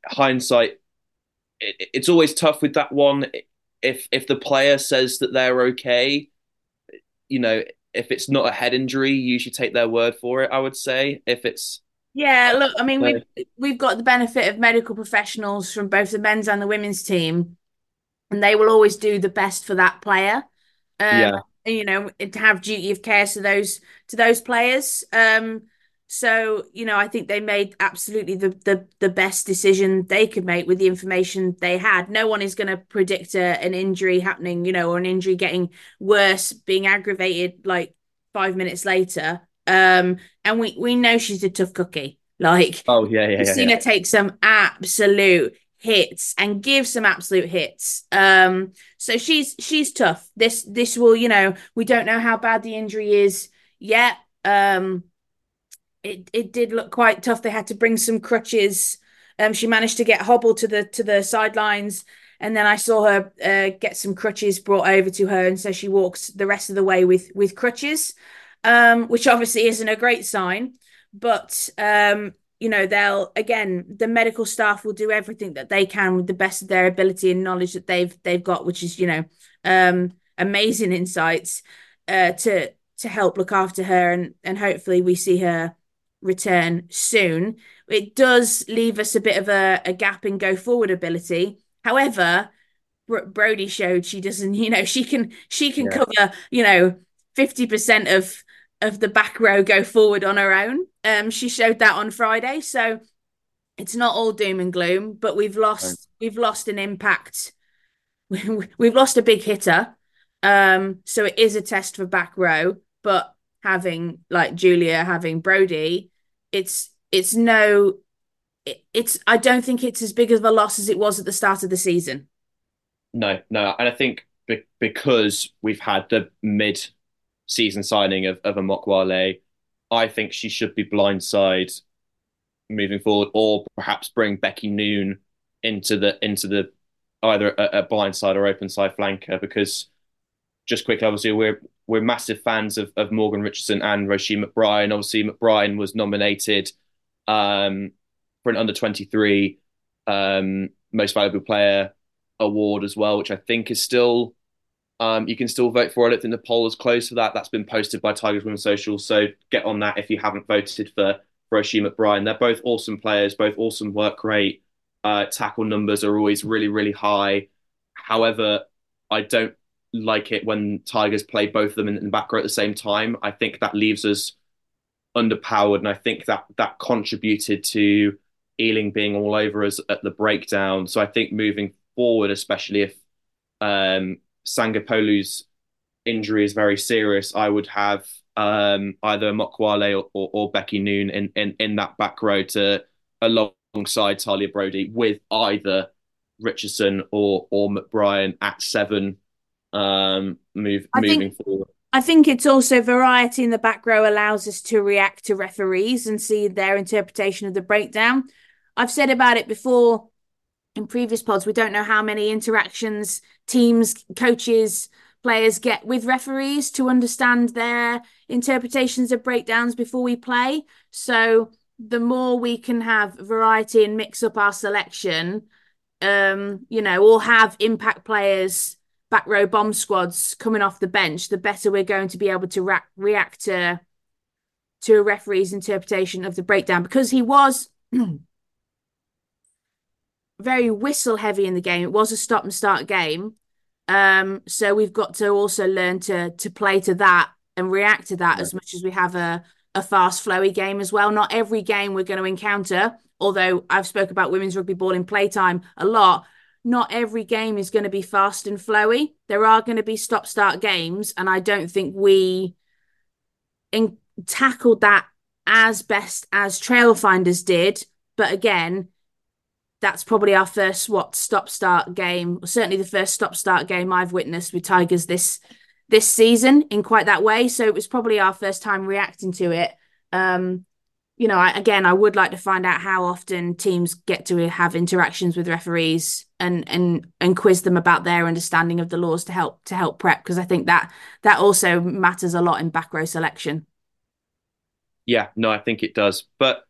Hindsight, it, it's always tough with that one. If if the player says that they're okay, you know, if it's not a head injury, you should take their word for it. I would say if it's Yeah, look, I mean, we've we've got the benefit of medical professionals from both the men's and the women's team, and they will always do the best for that player. Um, Yeah. You know, to have duty of care to those to those players. Um, so you know, I think they made absolutely the the the best decision they could make with the information they had. No one is going to predict a, an injury happening, you know, or an injury getting worse, being aggravated like five minutes later. Um, and we we know she's a tough cookie. Like, oh yeah, yeah, we've yeah, seen yeah. her take some absolute hits and give some absolute hits. Um, so she's she's tough. This this will, you know, we don't know how bad the injury is yet. Um, it it did look quite tough. They had to bring some crutches. Um, she managed to get hobbled to the to the sidelines, and then I saw her uh, get some crutches brought over to her, and so she walks the rest of the way with with crutches, um, which obviously isn't a great sign. But um, you know, they'll again, the medical staff will do everything that they can with the best of their ability and knowledge that they've they've got, which is you know, um, amazing insights uh, to to help look after her, and and hopefully we see her return soon. It does leave us a bit of a, a gap in go forward ability. However, Brody showed she doesn't, you know, she can she can yeah. cover, you know, 50% of of the back row go forward on her own. Um, she showed that on Friday, so it's not all doom and gloom. But we've lost we've lost an impact. we've lost a big hitter. Um, so it is a test for back row, but having like Julia having Brody, it's it's no it, it's I don't think it's as big of a loss as it was at the start of the season. No, no, and I think be- because we've had the mid season signing of, of Amokwale, I think she should be blindside moving forward, or perhaps bring Becky Noon into the into the either a, a blindside or open side flanker because just quickly, obviously we're we're massive fans of, of Morgan Richardson and Roisin McBrien. Obviously, McBrien was nominated um, for an under 23 um, most valuable player award as well, which I think is still um, you can still vote for it. I think the poll is closed for that. That's been posted by Tigers Women's Social, so get on that if you haven't voted for Roisin McBrien. They're both awesome players, both awesome work rate. Uh, tackle numbers are always really really high. However, I don't like it when Tigers play both of them in, in the back row at the same time. I think that leaves us underpowered, and I think that that contributed to Ealing being all over us at the breakdown. So I think moving forward, especially if um, Sangapoulu's injury is very serious, I would have um, either Mokwale or, or, or, Becky Noon in, in, in that back row to alongside Talia Brodie with either Richardson or or McBrien at seven um, move I moving think, forward. I think it's also variety in the back row allows us to react to referees and see their interpretation of the breakdown. I've said about it before in previous pods. We don't know how many interactions teams, coaches, players get with referees to understand their interpretations of breakdowns before we play. So the more we can have variety and mix up our selection, um, you know, or have impact players back row bomb squads coming off the bench, the better we're going to be able to ra- react to to a referee's interpretation of the breakdown because he was very whistle heavy in the game. It was a stop and start game. Um, so we've got to also learn to to play to that and react to that as much as we have a a fast flowy game as well. Not every game we're going to encounter, although I've spoke about women's rugby ball in playtime a lot not every game is going to be fast and flowy. There are going to be stop start games, and I don't think we in- tackled that as best as Trailfinders did. But again, that's probably our first what stop start game, certainly the first stop start game I've witnessed with Tigers this this season in quite that way. So it was probably our first time reacting to it. Um, you know, I, again, I would like to find out how often teams get to have interactions with referees and and and quiz them about their understanding of the laws to help to help prep because I think that that also matters a lot in back row selection. Yeah, no, I think it does. But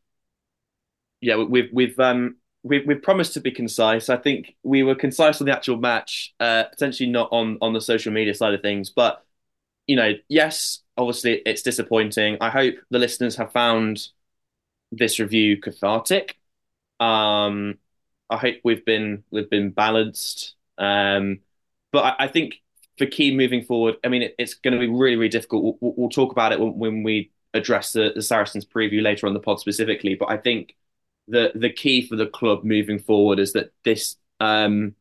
yeah, we've we've um we've we've promised to be concise. I think we were concise on the actual match, uh, potentially not on on the social media side of things. But you know, yes, obviously it's disappointing. I hope the listeners have found this review cathartic. Um, I hope we've been we've been balanced. Um, but I, I, think for key moving forward, I mean, it, it's going to be really really difficult. We'll, we'll talk about it when, when we address the, the, Saracens preview later on the pod specifically. But I think the the key for the club moving forward is that this um,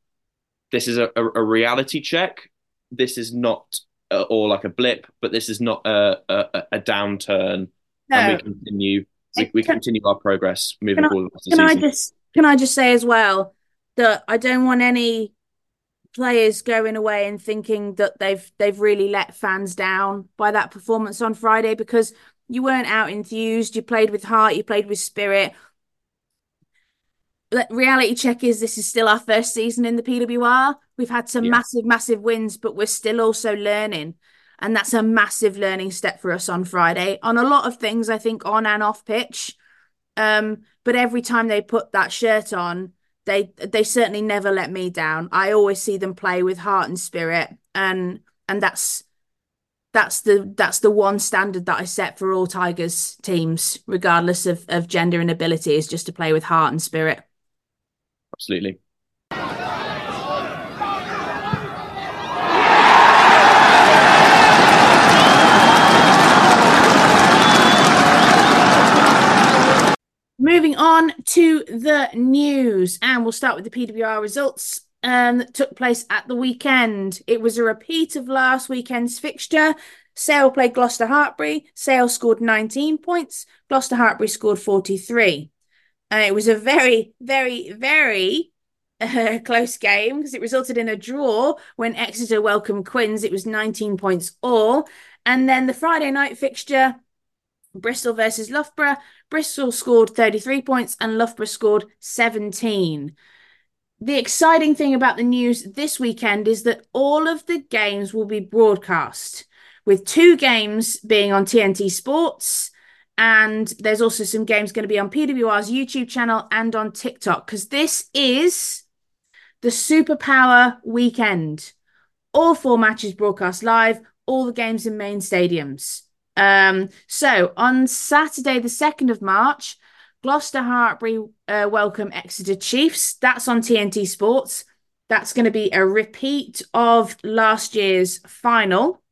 this is a, a, reality check. This is not uh, or like a blip, but this is not a, a, a downturn no. and we continue we, we continue our progress moving can forward. I, can I just can I just say as well that I don't want any players going away and thinking that they've they've really let fans down by that performance on Friday because you weren't out enthused, you played with heart, you played with spirit. Reality check is this is still our first season in the PWR. We've had some yeah. massive, massive wins, but we're still also learning. And that's a massive learning step for us on Friday on a lot of things, I think, on and off pitch. Um, but every time they put that shirt on, they they certainly never let me down. I always see them play with heart and spirit, and and that's that's the that's the one standard that I set for all Tigers teams, regardless of of gender and ability, is just to play with heart and spirit. Absolutely. Moving on to the news, and we'll start with the PWR results um, that took place at the weekend. It was a repeat of last weekend's fixture. Sale played Gloucester Hartpury. Sale scored 19 points. Gloucester Hartpury scored 43. And it was a very, very, very uh, close game because it resulted in a draw when Exeter welcomed Quins. It was 19 points all. And then the Friday night fixture Bristol versus Loughborough. Bristol scored 33 points and Loughborough scored 17. The exciting thing about the news this weekend is that all of the games will be broadcast, with two games being on TNT Sports. And there's also some games going to be on PWR's YouTube channel and on TikTok because this is the SuperPWR weekend. All four matches broadcast live, all the games in main stadiums. Um, so on Saturday, the 2nd of March, Gloucester Hartpury uh, welcome Exeter Chiefs. That's on TNT Sports. That's going to be a repeat of last year's final.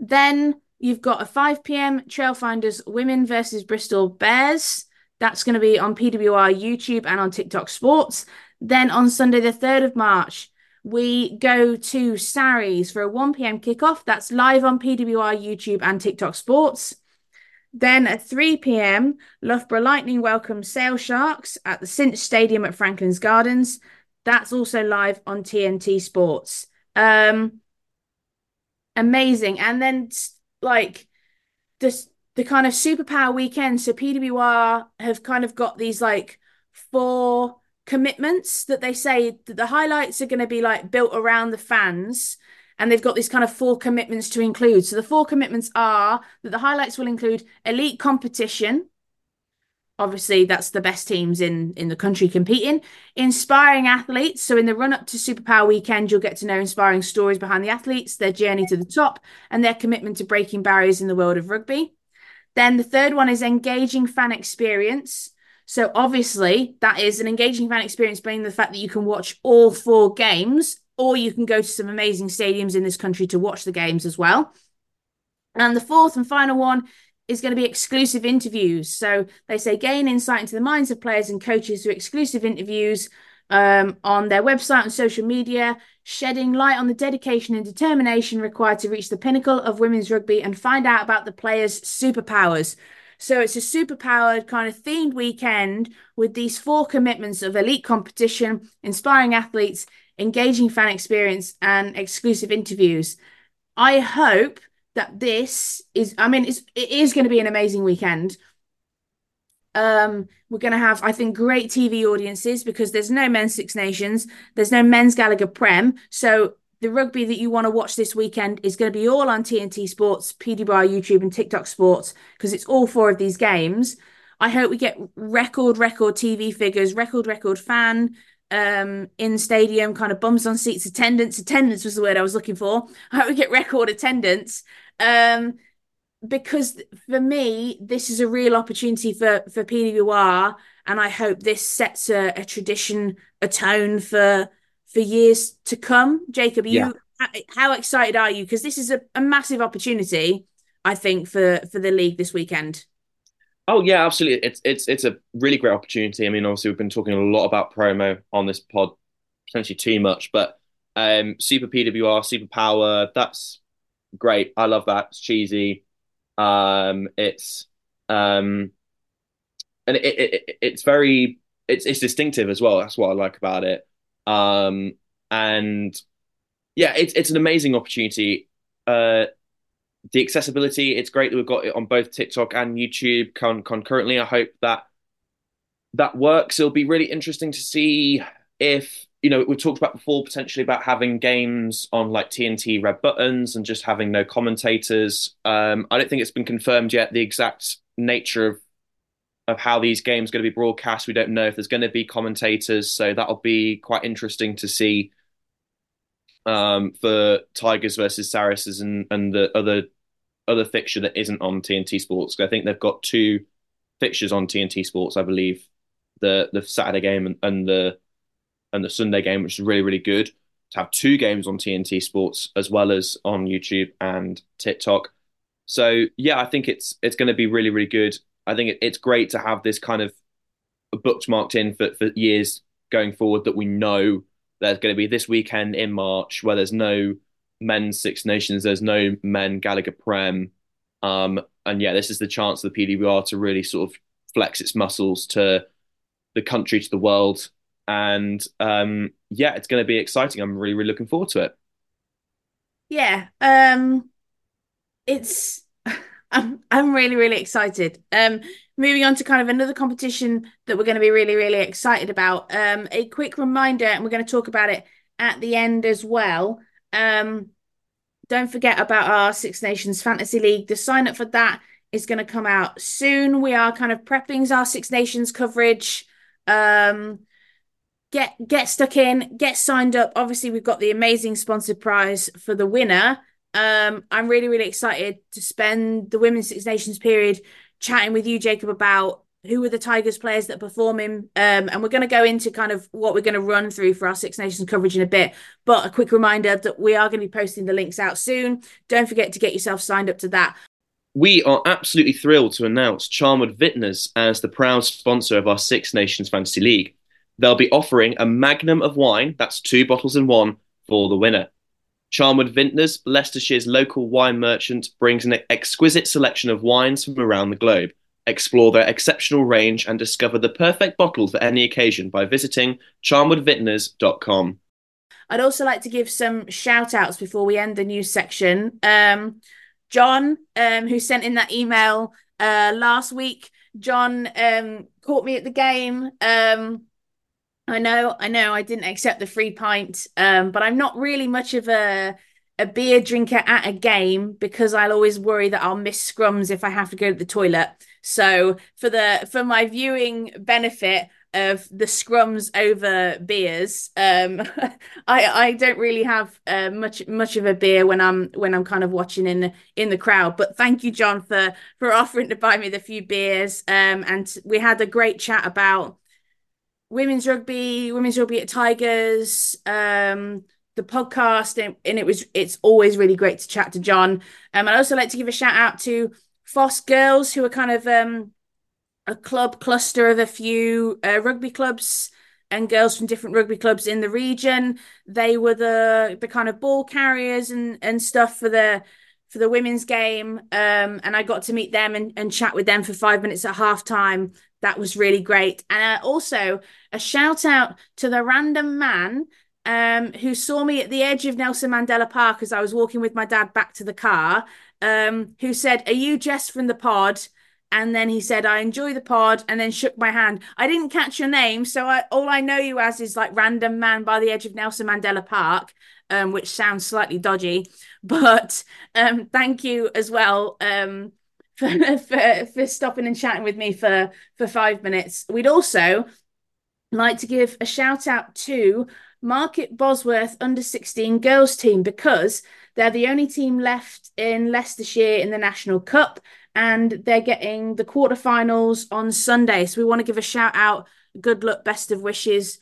Then you've got a 5 p.m. Trailfinders Women versus Bristol Bears. That's going to be on PWR YouTube and on TikTok Sports. Then on Sunday, the 3rd of March, we go to Sarries for a 1 p.m. kickoff. That's live on PWR, YouTube, and TikTok Sports. Then at 3 p.m., Loughborough Lightning welcome Sale Sharks at the Cinch Stadium at Franklin's Gardens. That's also live on TNT Sports. Um, amazing. And then like this the kind of SuperPWR weekend. So PWR have kind of got these like four commitments that they say that the highlights are going to be like built around the fans and they've got these kind of four commitments to include. So the four commitments are that the highlights will include elite competition. Obviously, that's the best teams in in the country competing. Inspiring athletes. So in the run up to SuperPWR Weekend, you'll get to know inspiring stories behind the athletes, their journey to the top, and their commitment to breaking barriers in the world of rugby. Then the third one is engaging fan experience. So obviously, that is an engaging fan experience, being the fact that you can watch all four games, or you can go to some amazing stadiums in this country to watch the games as well. And the fourth and final one is going to be exclusive interviews. So they say gain insight into the minds of players and coaches through exclusive interviews um, on their website and social media, shedding light on the dedication and determination required to reach the pinnacle of women's rugby and find out about the players' superpowers. So it's a super powered kind of themed weekend with these four commitments of elite competition, inspiring athletes, engaging fan experience, and exclusive interviews. I hope that this is, I mean, it's, it is going to be an amazing weekend. Um, we're going to have, I think, great TV audiences because there's no men's Six Nations, there's no men's Gallagher Prem. So the rugby that you want to watch this weekend is going to be all on TNT Sports, PWR YouTube, and TikTok Sports because it's all four of these games. I hope we get record, record TV figures, record, record fan um in stadium, kind of bums on seats attendance. Attendance was the word I was looking for. I hope we get record attendance. Um because for me, this is a real opportunity for for PWR, and I hope this sets a, a tradition, a tone for for years to come. Jacob, you yeah. how excited are you? Because this is a, a massive opportunity, I think, for for the league this weekend. Oh yeah, absolutely. It's it's it's a really great opportunity. I mean, obviously we've been talking a lot about promo on this pod, potentially too much, but um, Super PWR, Super Power, that's great. I love that. It's cheesy. Um, it's um, and it, it, it it's very it's it's distinctive as well. That's what I like about it. Um, and yeah, it's it's an amazing opportunity. Uh, the accessibility, it's great that we've got it on both TikTok and YouTube con- concurrently. I hope that that works. It'll be really interesting to see if you know we talked about before potentially about having games on like TNT red buttons and just having no commentators. Um, I don't think it's been confirmed yet the exact nature of of how these games are going to be broadcast. We don't know if there's going to be commentators, so that'll be quite interesting to see um, for Tigers versus Saracens and, and the other other fixture that isn't on TNT Sports. I think they've got two fixtures on TNT Sports, I believe, the the Saturday game and, and the and the Sunday game, which is really really good to have two games on TNT Sports as well as on YouTube and TikTok. So yeah, I think it's it's going to be really really good. I think it, it's great to have this kind of bookmarked in for, for years going forward that we know there's going to be this weekend in March where there's no men's Six Nations, there's no men Gallagher Prem. Um, and yeah, this is the chance of the PWR to really sort of flex its muscles to the country, to the world. And um, yeah, it's going to be exciting. I'm really, really looking forward to it. Yeah. Um, it's I'm I'm really really excited. Um, moving on to kind of another competition that we're going to be really really excited about. Um, a quick reminder, and we're going to talk about it at the end as well. Um, don't forget about our Six Nations Fantasy League. The sign up for that is going to come out soon. We are kind of prepping our Six Nations coverage. Um, get get stuck in, get signed up. Obviously, we've got the amazing sponsored prize for the winner. Um, I'm really, really excited to spend the Women's Six Nations period chatting with you, Jacob, about who are the Tigers players that are performing. Um, and we're going to go into kind of what we're going to run through for our Six Nations coverage in a bit. But a quick reminder that we are going to be posting the links out soon. Don't forget to get yourself signed up to that. We are absolutely thrilled to announce Charnwood Vintners as the proud sponsor of our Six Nations Fantasy League. They'll be offering a magnum of wine, that's two bottles in one, for the winner. Charnwood Vintners, Leicestershire's local wine merchant, brings an exquisite selection of wines from around the globe. Explore their exceptional range and discover the perfect bottle for any occasion by visiting charnwoodvintners.com. I'd also like to give some shout outs before we end the news section. Um, John, um, who sent in that email uh, last week, John um, caught me at the game. Um, I know, I know, I didn't accept the free pint, um, but I'm not really much of a a beer drinker at a game because I'll always worry that I'll miss scrums if I have to go to the toilet. So for the for my viewing benefit of the scrums over beers, um, I I don't really have uh, much much of a beer when I'm when I'm kind of watching in in the crowd. But thank you, John, for for offering to buy me the few beers. Um, and we had a great chat about women's rugby, women's rugby at Tigers, um, the podcast, and, and, it was it's always really great to chat to John. Um, I'd also like to give a shout out to Foss Girls, who are kind of um, a club cluster of a few uh, rugby clubs and girls from different rugby clubs in the region. They were the the kind of ball carriers and and stuff for the for the women's game. Um, and I got to meet them and, and chat with them for five minutes at halftime that was really great. And uh, also a shout out to the random man um, who saw me at the edge of Nelson Mandela Park as I was walking with my dad back to the car, um, who said, Are you Jess from the pod? And then he said, I enjoy the pod, and then shook my hand. I didn't catch your name, so I, all I know you as is like random man by the edge of Nelson Mandela Park, um, which sounds slightly dodgy. But um, thank you as well um, for, for for stopping and chatting with me for for five minutes. We'd also like to give a shout out to Market Bosworth under 16 girls team because they're the only team left in Leicestershire in the National Cup and they're getting the quarterfinals on Sunday. So we want to give a shout out, good luck, best of wishes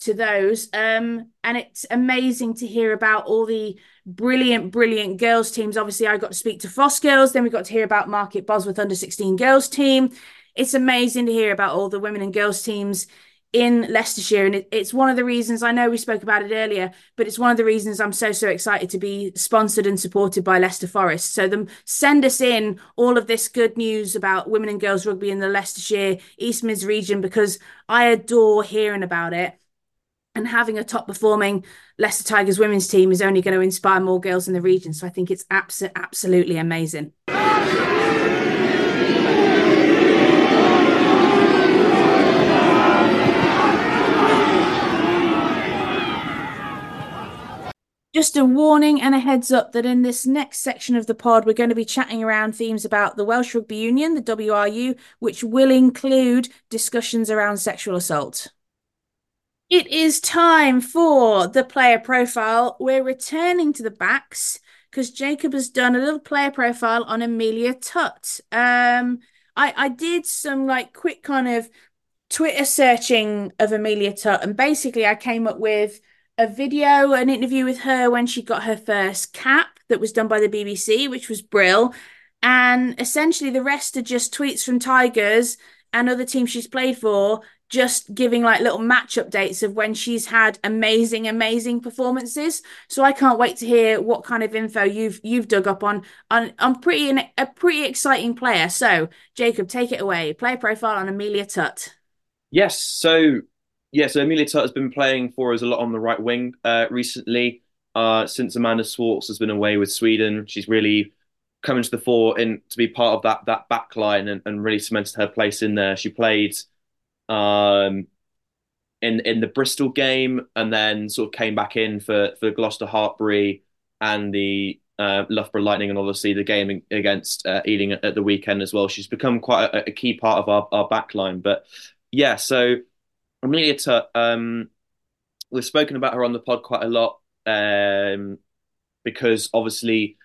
to those. Um, and it's amazing to hear about all the brilliant, brilliant girls teams. Obviously, I got to speak to Foss Girls, then we got to hear about Market Bosworth under 16 girls team. It's amazing to hear about all the women and girls teams in Leicestershire. And it, it's one of the reasons I know we spoke about it earlier, but it's one of the reasons I'm so, so excited to be sponsored and supported by Leicester Forest. So, them send us in all of this good news about women and girls rugby in the Leicestershire East Mids region because I adore hearing about it. And having a top performing Leicester Tigers women's team is only going to inspire more girls in the region. So I think it's abs- absolutely amazing. Just a warning and a heads up that in this next section of the pod, we're going to be chatting around themes about the Welsh Rugby Union, the WRU, which will include discussions around sexual assault. It is time for the player profile. We're returning to the backs because Jacob has done a little player profile on Amelia Tutt. Um, I I did some like quick kind of Twitter searching of Amelia Tutt, and basically I came up with a video, an interview with her when she got her first cap that was done by the BBC, which was brill. And essentially, the rest are just tweets from Tigers and other teams she's played for, just giving like little match updates of when she's had amazing, amazing performances. So I can't wait to hear what kind of info you've you've dug up on on on pretty a pretty exciting player. So Jacob, take it away. Player profile on Amelia Tutt. Yes, so yeah, so Amelia Tutt has been playing for us a lot on the right wing uh, recently. Uh, since Amanda Swartz has been away with Sweden, she's really coming to the fore in to be part of that that back line and, and really cemented her place in there. She played um, in in the Bristol game and then sort of came back in for for Gloucester Hartpury and the uh, Loughborough Lightning and obviously the game against uh, Ealing at, the weekend as well. She's become quite a, a key part of our, our back line. But yeah, so Amelia Tutt, um, we've spoken about her on the pod quite a lot um, because obviously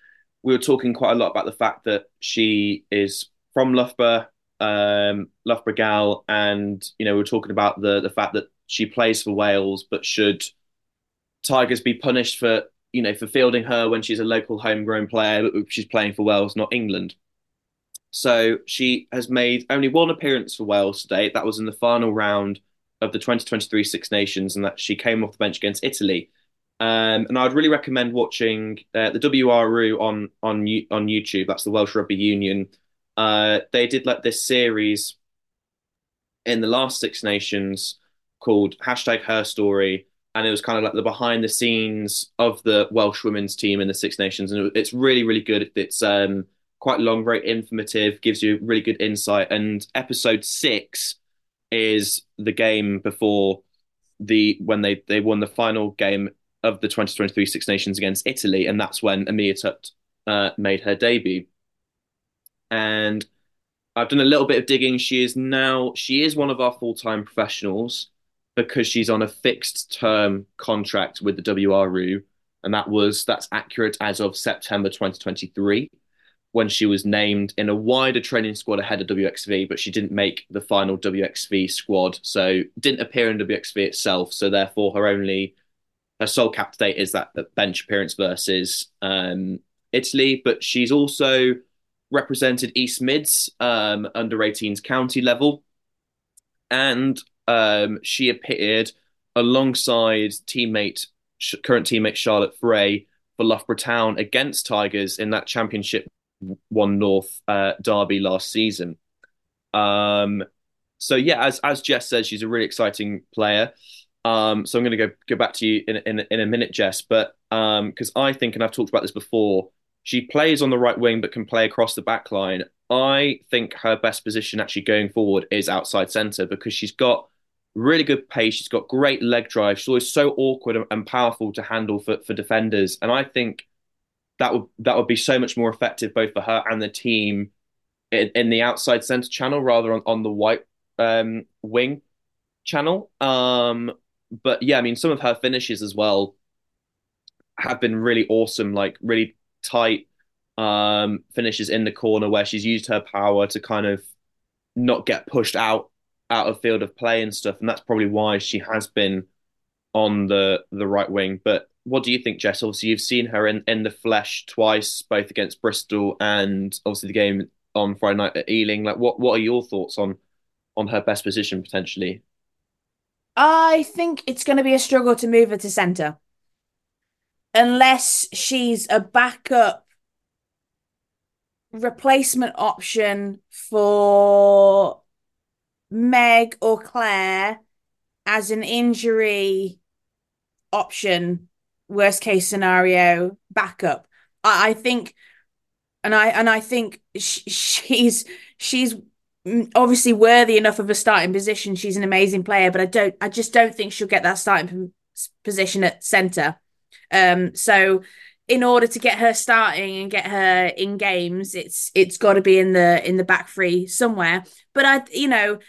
we were talking quite a lot about the fact that she is from Loughborough, um, Loughborough and you know we are talking about the the fact that she plays for Wales, but should Tigers be punished for you know for fielding her when she's a local homegrown player, but she's playing for Wales, not England. So she has made only one appearance for Wales today. That was in the final round of the 2023 Six Nations, and that she came off the bench against Italy. Um, and I'd really recommend watching uh, the WRU on on on YouTube. That's the Welsh Rugby Union. Uh, they did like this series in the last Six Nations called hashtag Her Story, and it was kind of like the behind the scenes of the Welsh women's team in the Six Nations, and it's really really good. It's um, quite long, very informative, gives you really good insight. And episode six is the game before the when they they won the final game of the 2023 Six Nations against Italy, and that's when Amelia Tutt uh, made her debut. And I've done a little bit of digging. She is now she is one of our full time professionals because she's on a fixed term contract with the WRU, and that was that's accurate as of September 2023 when she was named in a wider training squad ahead of WXV, but she didn't make the final WXV squad, so didn't appear in WXV itself. So therefore, her only her sole cap to date is that, that bench appearance versus um, Italy. But she's also represented East Mids um, under 18s county level, and um, she appeared alongside teammate current teammate Charlotte Frey for Loughborough Town against Tigers in that championship one North uh, derby last season. Um, so yeah, as as Jess says, she's a really exciting player. Um, so I'm going to go go back to you in in, in a minute, Jess. But because um, I think, and I've talked about this before, she plays on the right wing but can play across the back line. I think her best position actually going forward is outside centre because she's got really good pace. She's got great leg drive. She's always so awkward and powerful to handle for, for defenders. And I think that would that would be so much more effective both for her and the team in, in the outside center channel rather on, on the white um, wing channel. Um, but yeah, I mean, some of her finishes as well have been really awesome, like really tight um, finishes in the corner where she's used her power to kind of not get pushed out out of field of play and stuff, and that's probably why she has been on the the right wing. But what do you think, Jess? Obviously, you've seen her in, in the flesh twice, both against Bristol and obviously the game on Friday night at Ealing. Like, what what are your thoughts on on her best position potentially? I think it's going to be a struggle to move her to centre unless she's a backup replacement option for Meg or Claire as an injury option, worst case scenario backup. I, I think, and I and I think sh- she's she's obviously worthy enough of a starting position. She's an amazing player, but I don't, I just don't think she'll get that starting position at centre. Um, so in order to get her starting and get her in games, it's it's got to be in the in the back three somewhere. But I, you know,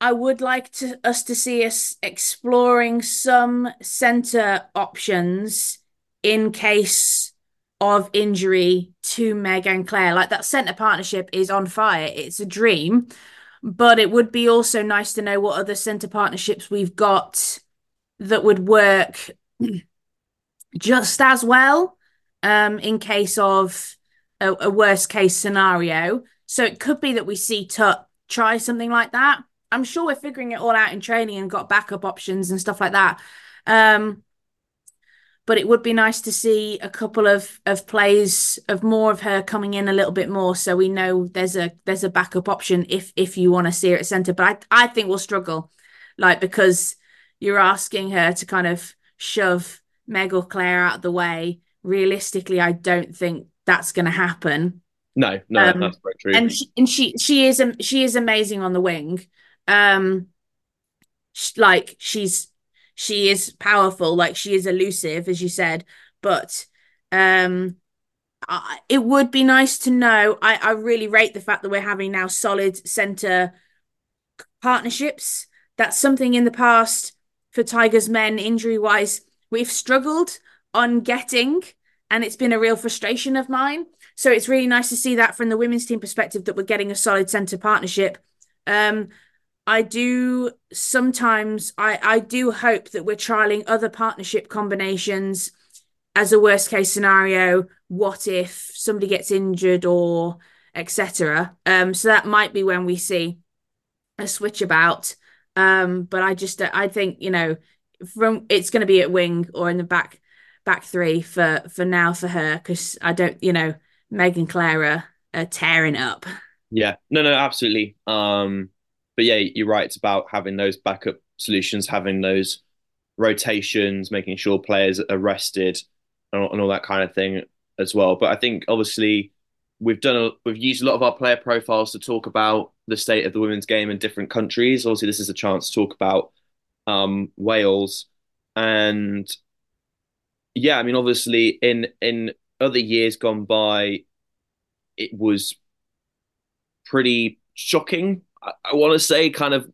I would like to us to see us exploring some centre options in case of injury to Meg and Claire. Like that centre partnership is on fire. It's a dream. But it would be also nice to know what other centre partnerships we've got that would work just as well um, in case of a, a worst case scenario. So it could be that we see Tutt try something like that. I'm sure we're figuring it all out in training and got backup options and stuff like that. Um, but it would be nice to see a couple of of plays of more of her coming in a little bit more so we know there's a there's a backup option if if you want to see her at center but I I think we'll struggle like because you're asking her to kind of shove Meg or Claire out of the way realistically I don't think that's going to happen no no um, that's very true and she, and she she is she is amazing on the wing um like she's she is powerful, like she is elusive, as you said. But um, I, it would be nice to know. I, I really rate the fact that we're having now solid center partnerships. That's something in the past for Tigers men, injury wise, we've struggled on getting, and it's been a real frustration of mine. So it's really nice to see that from the women's team perspective that we're getting a solid center partnership. Um, I do sometimes I I do hope that we're trialing other partnership combinations as a worst case scenario. What if somebody gets injured or etc. Um, so that might be when we see a switch about. Um, but I just I think you know from it's going to be at wing or in the back back three for for now for her because I don't you know Meg and Claire are tearing up. Yeah, no, no, absolutely. Um, but yeah, you're right. It's about having those backup solutions, having those rotations, making sure players are rested, and, and all that kind of thing as well. But I think obviously we've done a, we've used a lot of our player profiles to talk about the state of the women's game in different countries. Obviously, this is a chance to talk about um, Wales, and yeah, I mean, obviously in in other years gone by, it was pretty shocking. I, I want to say kind of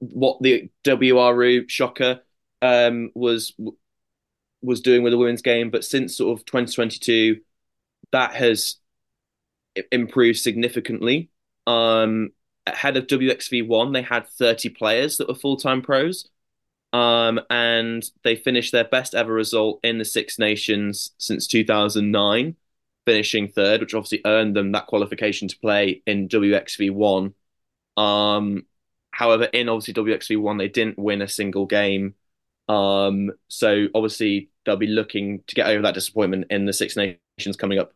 what the WRU shocker um, was was doing with the women's game, but since sort of 2022, that has improved significantly. Um, ahead of WXV1, they had 30 players that were full time pros. Um, and they finished their best ever result in the Six Nations since 2009, finishing third, which obviously earned them that qualification to play in WXV1 um, however, in obviously WXV one, they didn't win a single game. Um, so obviously they'll be looking to get over that disappointment in the Six Nations coming up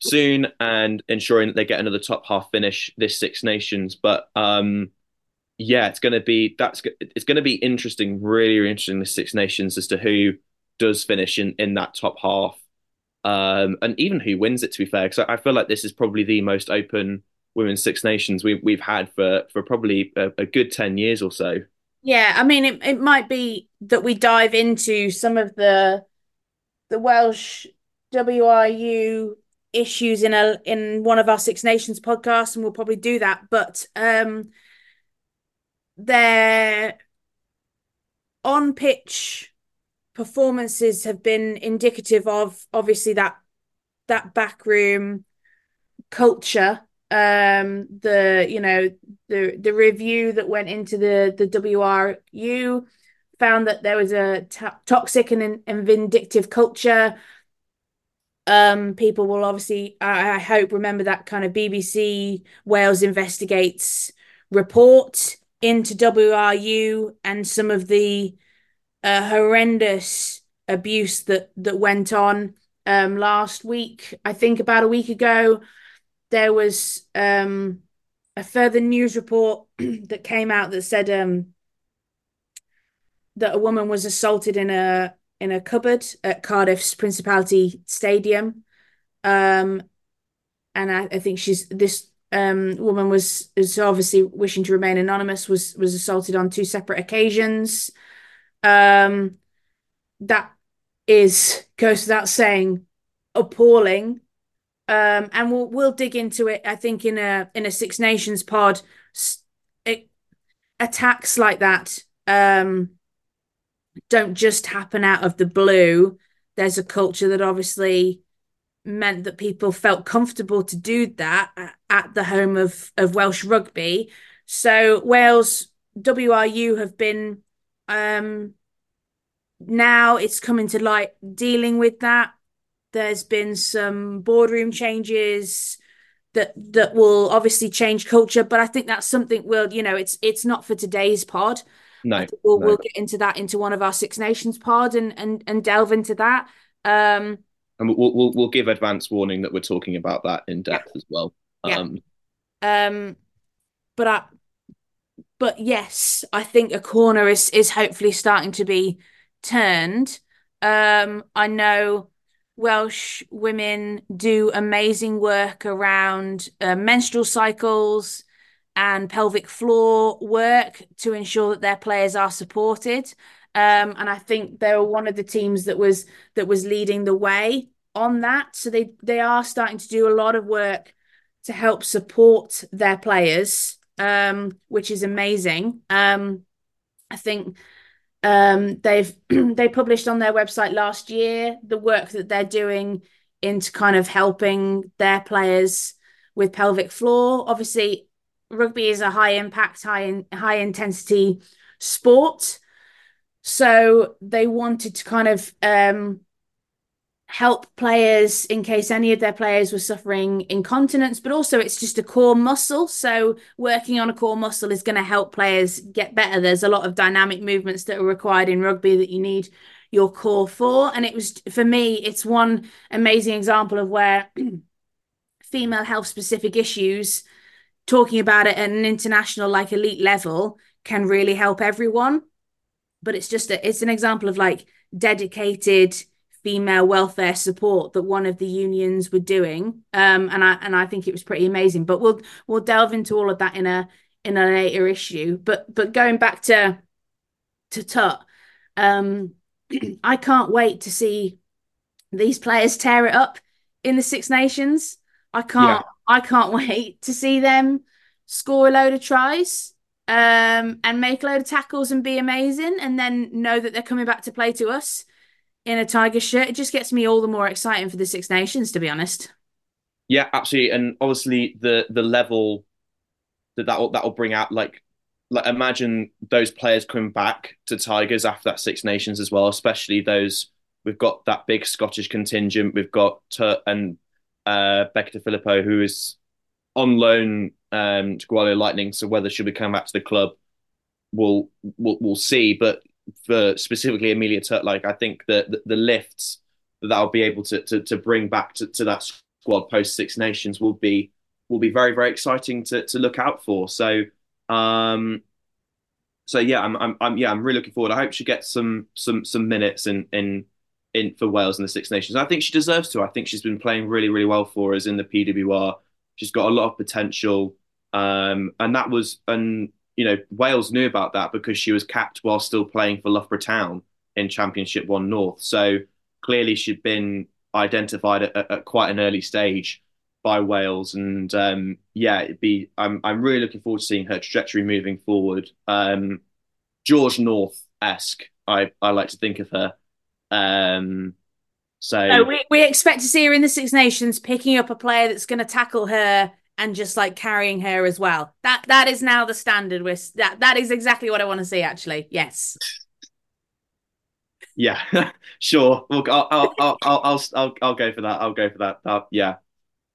soon and ensuring that they get another top half finish this Six Nations. But um, yeah, it's going to be that's it's going to be interesting, really, really interesting the Six Nations as to who does finish in in that top half, um, and even who wins it. To be fair, because I, I feel like this is probably the most open women's Six Nations we've we've had for for probably a, a good ten years or so. Yeah, I mean, it, it might be that we dive into some of the the Welsh WRU issues in a in one of our Six Nations podcasts, and we'll probably do that. But um, their on pitch performances have been indicative of obviously that that backroom culture um the you know the the review that went into the the WRU found that there was a toxic and, and vindictive culture um people will obviously I, I hope remember that kind of BBC Wales investigates report into WRU and some of the uh, horrendous abuse that that went on um, last week. I think about a week ago, there was um, a further news report that came out that said um, that a woman was assaulted in a in a cupboard at Cardiff's Principality Stadium. Um, and I, I think she's this um, woman was is obviously wishing to remain anonymous was was assaulted on two separate occasions. Um, that is goes without saying appalling. Um, and we'll we'll dig into it. I think in a in a Six Nations pod, it, attacks like that um, don't just happen out of the blue. There's a culture that obviously meant that people felt comfortable to do that at the home of of Welsh rugby. So Wales WRU have been um, now it's coming to light dealing with that. There's been some boardroom changes that that will obviously change culture, but I think that's something we'll, you know, it's it's not for today's pod. No, we'll, no. we'll get into that into one of our Six Nations pod and and and delve into that. Um, and we'll, we'll we'll give advance warning that we're talking about that in depth yeah. as well. Um, yeah. um, but I, but yes, I think a corner is is hopefully starting to be turned. Um, I know Welsh women do amazing work around uh, menstrual cycles and pelvic floor work to ensure that their players are supported. Um, and I think they were one of the teams that was that was leading the way on that. So they they are starting to do a lot of work to help support their players, um, which is amazing. Um, I think um, they've they published on their website last year the work that they're doing into kind of helping their players with pelvic floor. Obviously, rugby is a high impact, high in, high intensity sport, so they wanted to kind of um, help players in case any of their players were suffering incontinence, but also it's just a core muscle. So working on a core muscle is going to help players get better. There's a lot of dynamic movements that are required in rugby that you need your core for. And it was for me, it's one amazing example of where female health specific issues, talking about it at an international like elite level can really help everyone. But it's just a, it's an example of like dedicated female welfare support that one of the unions were doing um, and i and i think it was pretty amazing but we'll we'll delve into all of that in a in a later issue but but going back to to Tutt um, i can't wait to see these players tear it up in the six nations i can't yeah. I can't wait to see them score a load of tries um, and make a load of tackles and be amazing and then know that they're coming back to play to us in a tiger shirt. It just gets me all the more exciting for the Six Nations, to be honest. Yeah, absolutely, and obviously the the level that that will, that will bring out, like, like imagine those players coming back to Tigers after that Six Nations as well, especially those we've got that big Scottish contingent. We've got Tutt and uh, Becca Filippo, who is on loan um, to Gwalia Lightning. So whether she'll be coming back to the club, we'll we'll, we'll see. But for specifically Amelia Tutt, like I think that the, the, lifts that I'll be able to, to, to bring back to, to that squad post Six Nations will be will be very very exciting to to look out for. So um, so yeah, I'm, I'm I'm yeah I'm really looking forward. I hope she gets some some some minutes in in in for Wales in the Six Nations. I think she deserves to. I think she's been playing really really well for us in the PWR. She's got a lot of potential, um, and that was and you know, Wales knew about that because she was capped while still playing for Loughborough Town in Championship One North. So clearly she'd been identified at, at quite an early stage by Wales, and um, yeah, it'd be. I'm I'm really looking forward to seeing her trajectory moving forward. Um, George North esque, I I like to think of her. Um, so we we expect to see her in the Six Nations picking up a player that's going to tackle her and just like carrying her as well. That that is now the standard. With that that is exactly what I want to see. Actually, yes. Yeah, sure. Look, I'll I'll, I'll I'll I'll I'll I'll go for that. I'll go for that. Uh, yeah.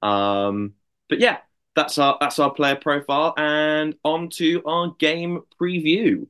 Um, but yeah, that's our that's our player profile, and on to our game preview.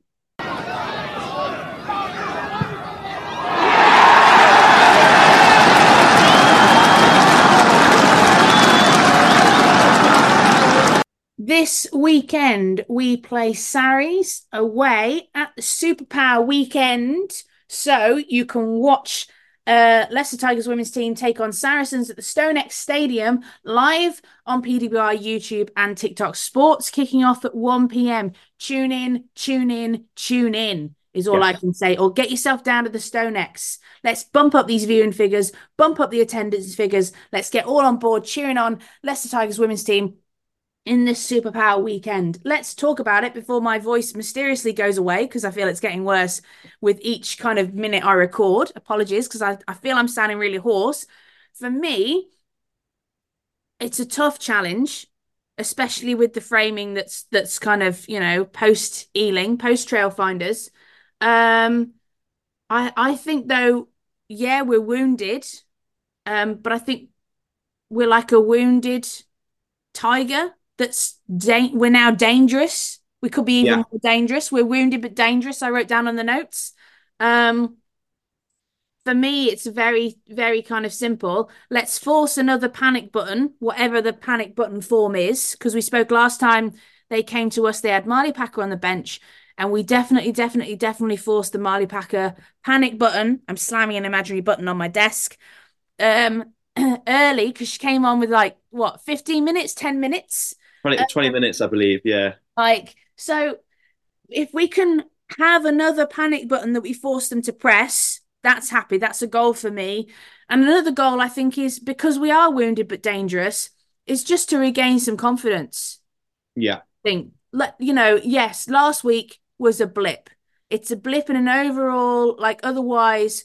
This weekend, we play Sarries away at the SuperPWR weekend. So you can watch uh, Leicester Tigers women's team take on Saracens at the StoneX Stadium live on PWR YouTube and TikTok Sports, kicking off at 1 p.m. Tune in, tune in, tune in is all yes. I can say. Or get yourself down to the StoneX. Let's bump up these viewing figures, bump up the attendance figures. Let's get all on board cheering on Leicester Tigers women's team in this SuperPWR weekend. Let's talk about it before my voice mysteriously goes away because I feel it's getting worse with each kind of minute I record. Apologies because I, I feel I'm sounding really hoarse. For me, it's a tough challenge, especially with the framing that's that's kind of, you know, post Ealing, post Trailfinders. Um I I think though, yeah, we're wounded. Um, but I think we're like a wounded tiger that's da- we're now dangerous. We could be even yeah. more dangerous. We're wounded but dangerous. I wrote down on the notes. Um, for me, it's very, very kind of simple. Let's force another panic button, whatever the panic button form is, because we spoke last time they came to us. They had Marley Packer on the bench, and we definitely, definitely, definitely forced the Marley Packer panic button. I'm slamming an imaginary button on my desk. Um, early because she came on with like what 15 minutes 10 minutes 20, uh, 20 minutes, I believe. Yeah. Like, so if we can have another panic button that we force them to press, that's happy. That's a goal for me. And another goal, I think, is because we are wounded but dangerous, is just to regain some confidence. Yeah. I think, you know, yes, last week was a blip. It's a blip in an overall, like, otherwise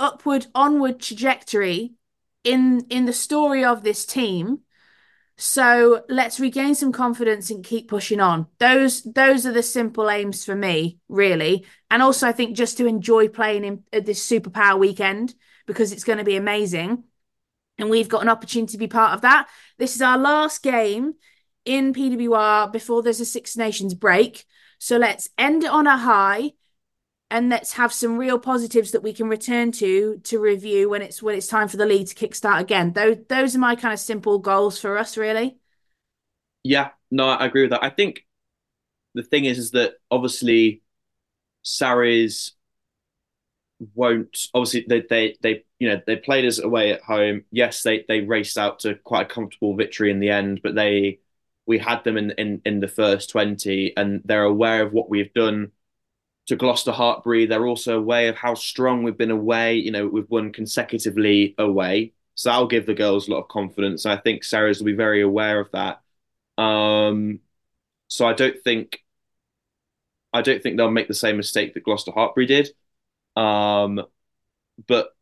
upward, onward trajectory in in the story of this team so let's regain some confidence and keep pushing on. Those those are the simple aims for me, really. And also, I think just to enjoy playing in this SuperPWR weekend because it's going to be amazing, and we've got an opportunity to be part of that. This is our last game in PWR before there's a Six Nations break. So let's end it on a high and let's have some real positives that we can return to to review when it's when it's time for the league to kickstart again. Those those are my kind of simple goals for us, really. Yeah, no, I agree with that. I think the thing is, is that obviously Sarries won't obviously they they they you know they played us away at home. Yes, they they raced out to quite a comfortable victory in the end, but they we had them in in in the first twenty, and they're aware of what we've done to Gloucester Hartpury. They're also aware of how strong we've been away. You know, we've won consecutively away. So that'll give the girls a lot of confidence. I think Sarries will be very aware of that. Um, so I don't think I don't think they'll make the same mistake that Gloucester Hartpury did. Um, but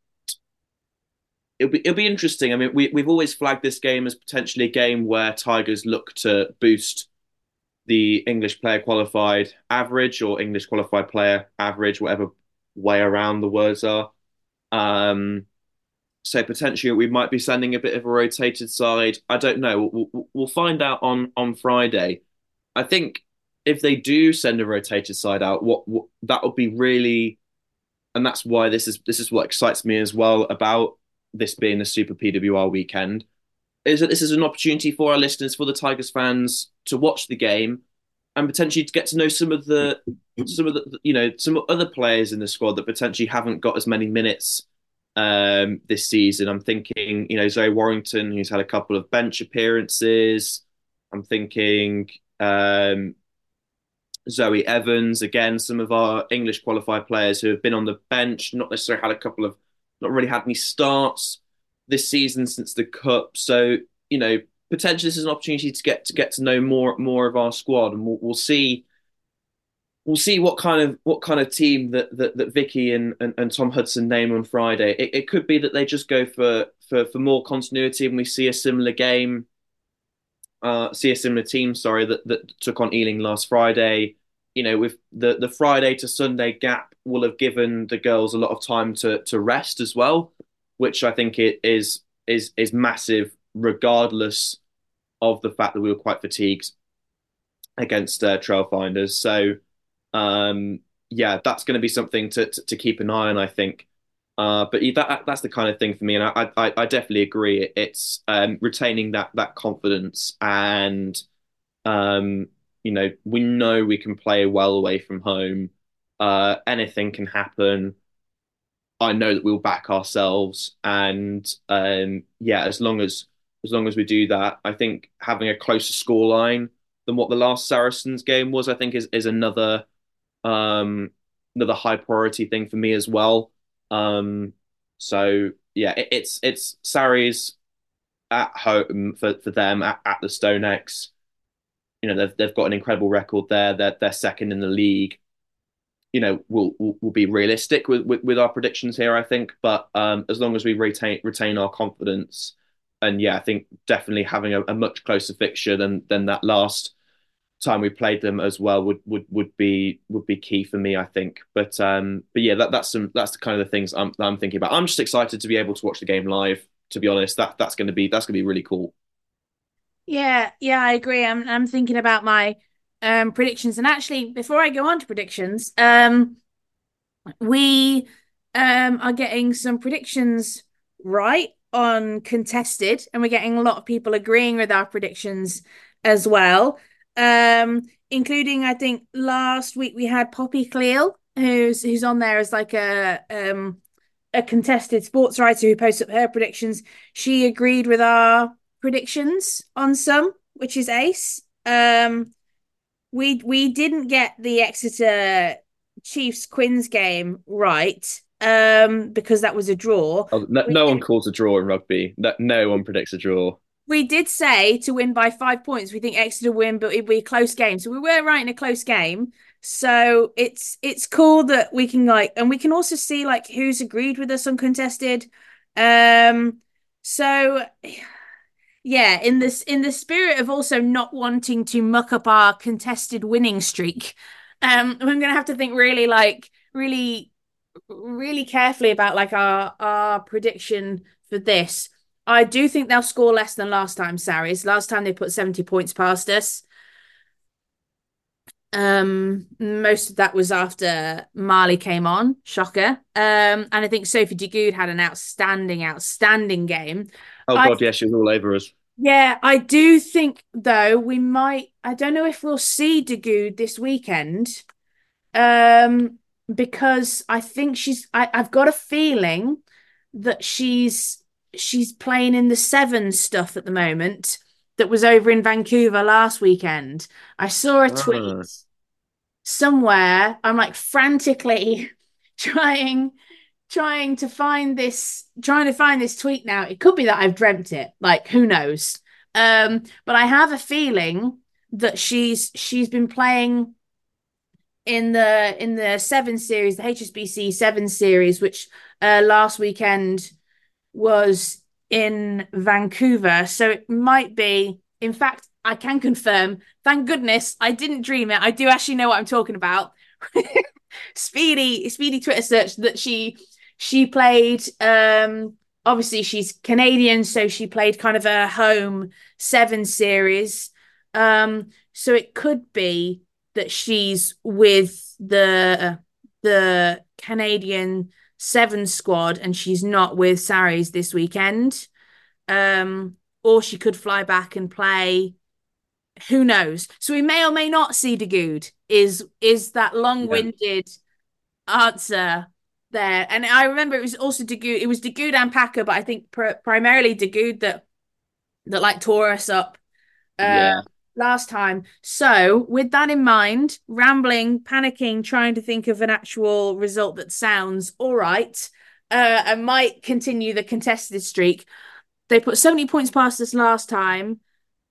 it'll be it'll be interesting. I mean, we we've always flagged this game as potentially a game where Tigers look to boost the English player qualified average or English qualified player average, whatever way around the words are. Um, so potentially we might be sending a bit of a rotated side. I don't know. We'll, we'll find out on on Friday. I think if they do send a rotated side out, what, what that would be really, and that's why this is this is what excites me as well about this being a Super PWR weekend is that this is an opportunity for our listeners, for the Tigers fans, to watch the game and potentially to get to know some of the some of the you know some other players in the squad that potentially haven't got as many minutes um, this season. I'm thinking, you know, Zoe Warrington, who's had a couple of bench appearances. I'm thinking um, Zoe Evans, again, some of our English qualified players who have been on the bench, not necessarily had a couple of, not really had any starts this season since the cup. So you know, potentially this is an opportunity to get to get to know more more of our squad, and we'll, we'll see. We'll see what kind of what kind of team that that, that Vicky and, and, and Tom Hudson name on Friday. It, it could be that they just go for for for more continuity, and we see a similar game, uh, see a similar team. Sorry, that that took on Ealing last Friday. You know, with the the Friday to Sunday gap, will have given the girls a lot of time to to rest as well which I think it is is is massive, regardless of the fact that we were quite fatigued against uh, Trailfinders. So um, yeah, that's going to be something to, to, to keep an eye on, I think. Uh, but that that's the kind of thing for me, and I I, I definitely agree. It's um, retaining that that confidence, and um, you know, we know we can play well away from home. Uh, anything can happen. I know that we'll back ourselves, and um, yeah, as long as as long as we do that, I think having a closer scoreline than what the last Saracens game was, I think is is another um, another high priority thing for me as well. Um, so yeah, it, it's it's Sarries at home for, for them at, at the StoneX. You know they've they've got an incredible record there. They're they're second in the league. You know we'll we'll, be realistic with, with, with our predictions here, I think. But um, as long as we retain retain our confidence, and yeah, I think definitely having a, a much closer fixture than than that last time we played them as well would would would be would be key for me, I think. But um, but yeah, that, that's some that's the kind of the things I'm I'm thinking about. I'm just excited to be able to watch the game live. To be honest, that that's going to be that's going to be really cool. Yeah, yeah, I agree. I'm I'm thinking about my um predictions, and actually, before I go on to predictions, um, we um are getting some predictions right on contested, and we're getting a lot of people agreeing with our predictions as well um, including I think last week we had Poppy Cleall, who's who's on there as like a um a contested sports writer who posts up her predictions. She agreed with our predictions on some, which is ace. Um, we we didn't get the Exeter Chiefs Quins game right um because that was a draw. Oh, no, no one calls a draw in rugby. No, no one predicts a draw we did say to win by five points. We think Exeter win, but it'd be a close game. So we were right in a close game. So it's it's cool that we can like, and we can also see like who's agreed with us uncontested. Um, so yeah, in this in the spirit of also not wanting to muck up our contested winning streak, um, I'm gonna have to think really like really really carefully about like our our prediction for this I do think they'll score less than last time, Sarries. Last time they put 70 points past us. Um, most of that was after Marley came on, shocker. Um, and I think Sophie de Goede had an outstanding, outstanding game. Oh god, I, yeah, she was all over us. Yeah, I do think though we might. I don't know if we'll see De Goede this weekend, um, because I think she's. I, I've got a feeling that she's she's playing in the seven stuff at the moment that was over in Vancouver last weekend. I saw a tweet uh. somewhere. I'm like frantically trying trying to find this trying to find this tweet now. It could be that I've dreamt it. Like who knows? Um but I have a feeling that she's she's been playing in the in the 7 series, the HSBC 7 series which uh last weekend was in Vancouver. So it might be, in fact, I can confirm, thank goodness I didn't dream it. I do actually know what I'm talking about. speedy, speedy Twitter search that she she played um obviously she's Canadian, so she played kind of a home seven series. Um, so it could be that she's with the the Canadian seven squad and she's not with Sarries this weekend. Um, or she could fly back and play. Who knows? So we may or may not see De Goede. Is is that long-winded yeah. answer there? And I remember it was also De Goede. It was De Goede and Packer, but I think pr- primarily De Goede that that like tore us up. Uh, yeah last time. So, with that in mind, rambling, panicking, trying to think of an actual result that sounds all right, uh, and might continue the contested streak. They put 70 points past us last time.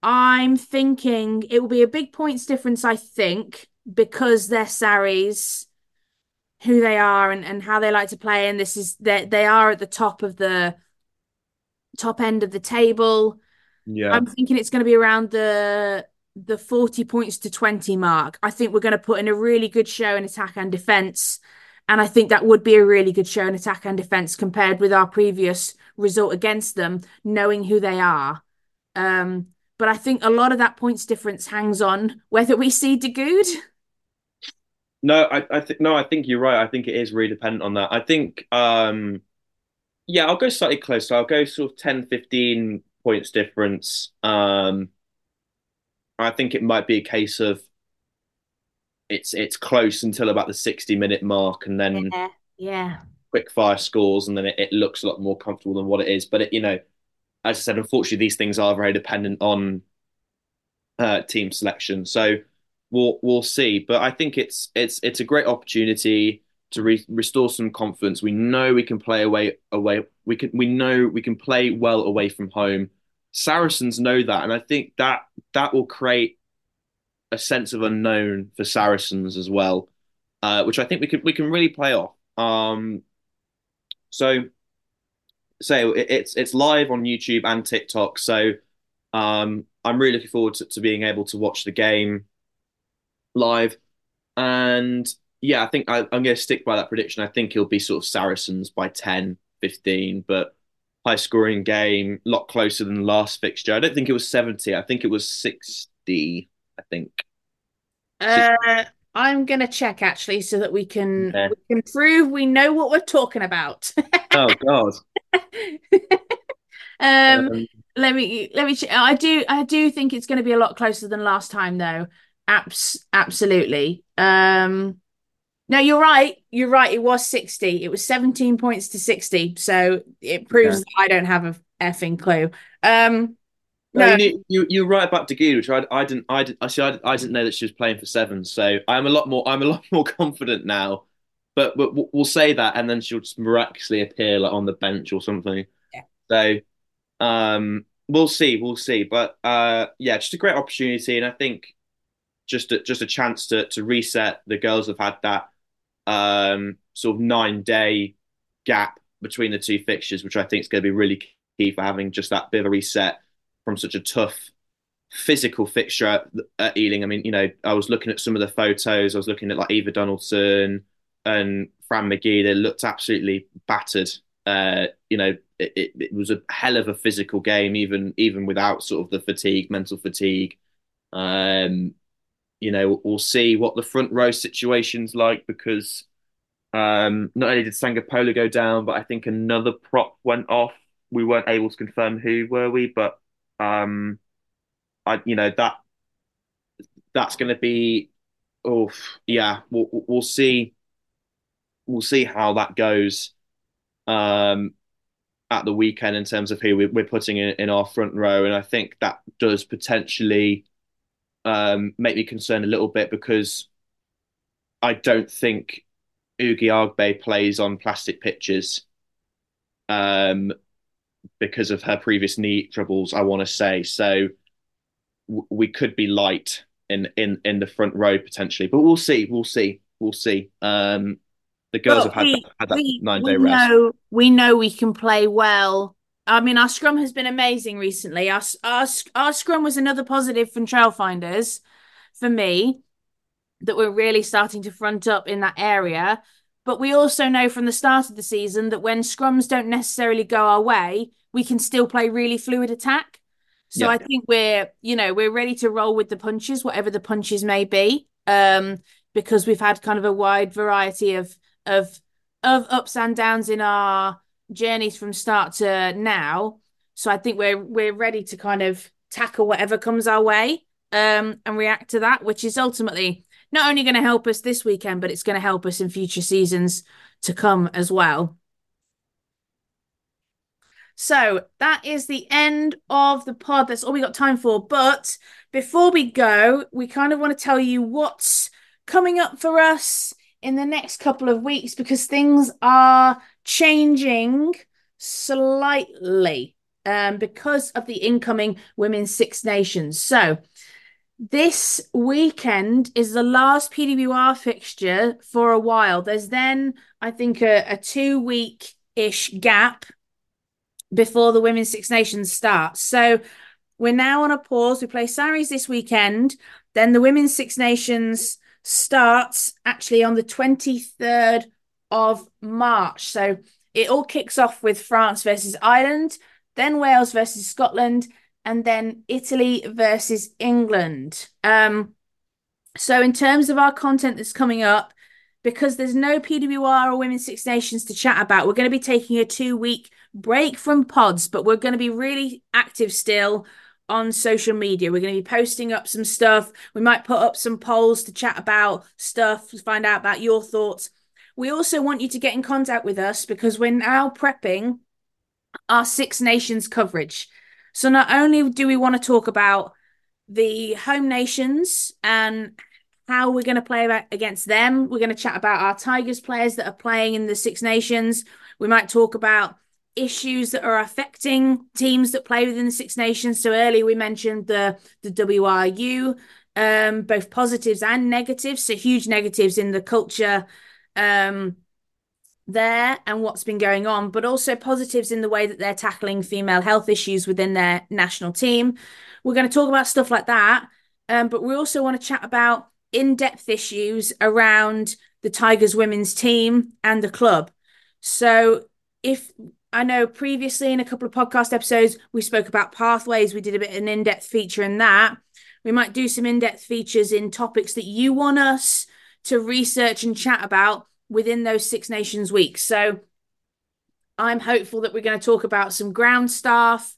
I'm thinking it will be a big points difference, I think, because they're Sarries, who they are and, and how they like to play. And this is they they are at the top of the top end of the table. Yeah. I'm thinking it's going to be around the the 40 points to 20 mark. I think we're going to put in a really good show in attack and defense. And I think that would be a really good show in attack and defense compared with our previous result against them, knowing who they are. Um, but I think a lot of that points difference hangs on whether we see De Goede. No, I, I think no, I think you're right. I think it is really dependent on that. I think um yeah, I'll go slightly closer. I'll go sort of 10, 15 points difference. Um I think it might be a case of it's it's close until about the 60 minute mark and then yeah, yeah. quick fire scores and then it, it, looks a lot more comfortable than what it is. But it, you know, as I said, unfortunately these things are very dependent on uh, team selection. So we'll we'll see. But I think it's it's it's a great opportunity to re restore some confidence. We know we can play away away. We can we know we can play well away from home. Saracens know that, and I think that that will create a sense of unknown for Saracens as well, uh, which I think we can we can really play off. Um, so, so it, it's it's live on YouTube and TikTok. So, um, I'm really looking forward to, to being able to watch the game live. And yeah, I think I, am going to stick by that prediction. I think it'll be sort of Saracens by 10, 15, but high scoring game, a lot closer than the last fixture. I don't think it was 70. I think it was 60, I think. Uh, I'm going to check actually so that we can, yeah. we can prove we know what we're talking about. oh, God. um, um, let me let me. I do I do think it's going to be a lot closer than last time though. Abs absolutely. Um, no, you're right. You're right. It was sixty. It was seventeen points to sixty. So it proves yeah. that I don't have a effing clue. Um, no, you, you you're right about De Goede, which I, I didn't I didn't actually I, I didn't know that she was playing for seven. So I'm a lot more I'm a lot more confident now. But but we'll say that, and then she'll just miraculously appear like on the bench or something. Yeah. So um, we'll see, we'll see. But uh, yeah, just a great opportunity, and I think just a, just a chance to to reset. The girls have had that um, sort of nine day gap between the two fixtures, which I think is going to be really key for having just that bit of a reset from such a tough physical fixture at, Ealing. I mean, you know, I was looking at some of the photos. I was looking at like Eva Donaldson and Fran McGhie. They looked absolutely battered. Uh, you know, it, it, it, was a hell of a physical game, even even without sort of the fatigue, mental fatigue. Um, you know, we'll see what the front row situation's like because um, not only did Sangapola go down, but I think another prop went off. We weren't able to confirm who were we, but um, I, you know that that's going to be, oh yeah, we'll we'll see, we'll see how that goes. Um, at the weekend in terms of who we're putting in, in our front row. And I think that does potentially um, make me concerned a little bit because I don't think Ugi Agbe plays on plastic pitches um, because of her previous knee troubles, I want to say. So we could be light in, in, in the front row potentially, but we'll see. We'll see. We'll see. Um, the girls have had, we, that, had that we, nine day rest. Know, we know we can play well. I mean, our scrum has been amazing recently. Our, our, our scrum was another positive from Trailfinders for me that we're really starting to front up in that area. But we also know from the start of the season that when scrums don't necessarily go our way, we can still play really fluid attack. So yeah. I think we're, you know, we're ready to roll with the punches, whatever the punches may be, um, because we've had kind of a wide variety of of of ups and downs in our journeys from start to now. So I think we're we're ready to kind of tackle whatever comes our way um, and react to that, which is ultimately not only going to help us this weekend, but it's going to help us in future seasons to come as well. So that is the end of the pod. That's all we got time for. But before we go, we kind of want to tell you what's coming up for us in the next couple of weeks because things are changing slightly um, because of the incoming Women's Six Nations. So, this weekend is the last PWR fixture for a while. There's then, I think, a, a two week ish gap before the Women's Six Nations starts. So, we're now on a pause. We play Sarries this weekend. Then the Women's Six Nations starts actually on the 23rd of March. So it all kicks off with France versus Ireland, then Wales versus Scotland, and then Italy versus England. Um, so in terms of our content that's coming up, because there's no PWR or Women's Six Nations to chat about, we're going to be taking a two week break from pods, but we're going to be really active still on social media. We're going to be posting up some stuff. We might put up some polls to chat about stuff, find out about your thoughts. We also want you to get in contact with us because we're now prepping our Six Nations coverage. So not only do we want to talk about the home nations and how we're going to play against them. We're going to chat about our Tigers players that are playing in the Six Nations. We might talk about issues that are affecting teams that play within the Six Nations. So earlier we mentioned the the WRU, um, both positives and negatives. So huge negatives in the culture um, there and what's been going on, but also positives in the way that they're tackling female health issues within their national team. We're going to talk about stuff like that. Um, but we also want to chat about in depth issues around the Tigers women's team and the club. So, if I know previously in a couple of podcast episodes, we spoke about pathways, we did a bit of an in depth feature in that. We might do some in depth features in topics that you want us to research and chat about within those Six Nations weeks. So, I'm hopeful that we're going to talk about some ground staff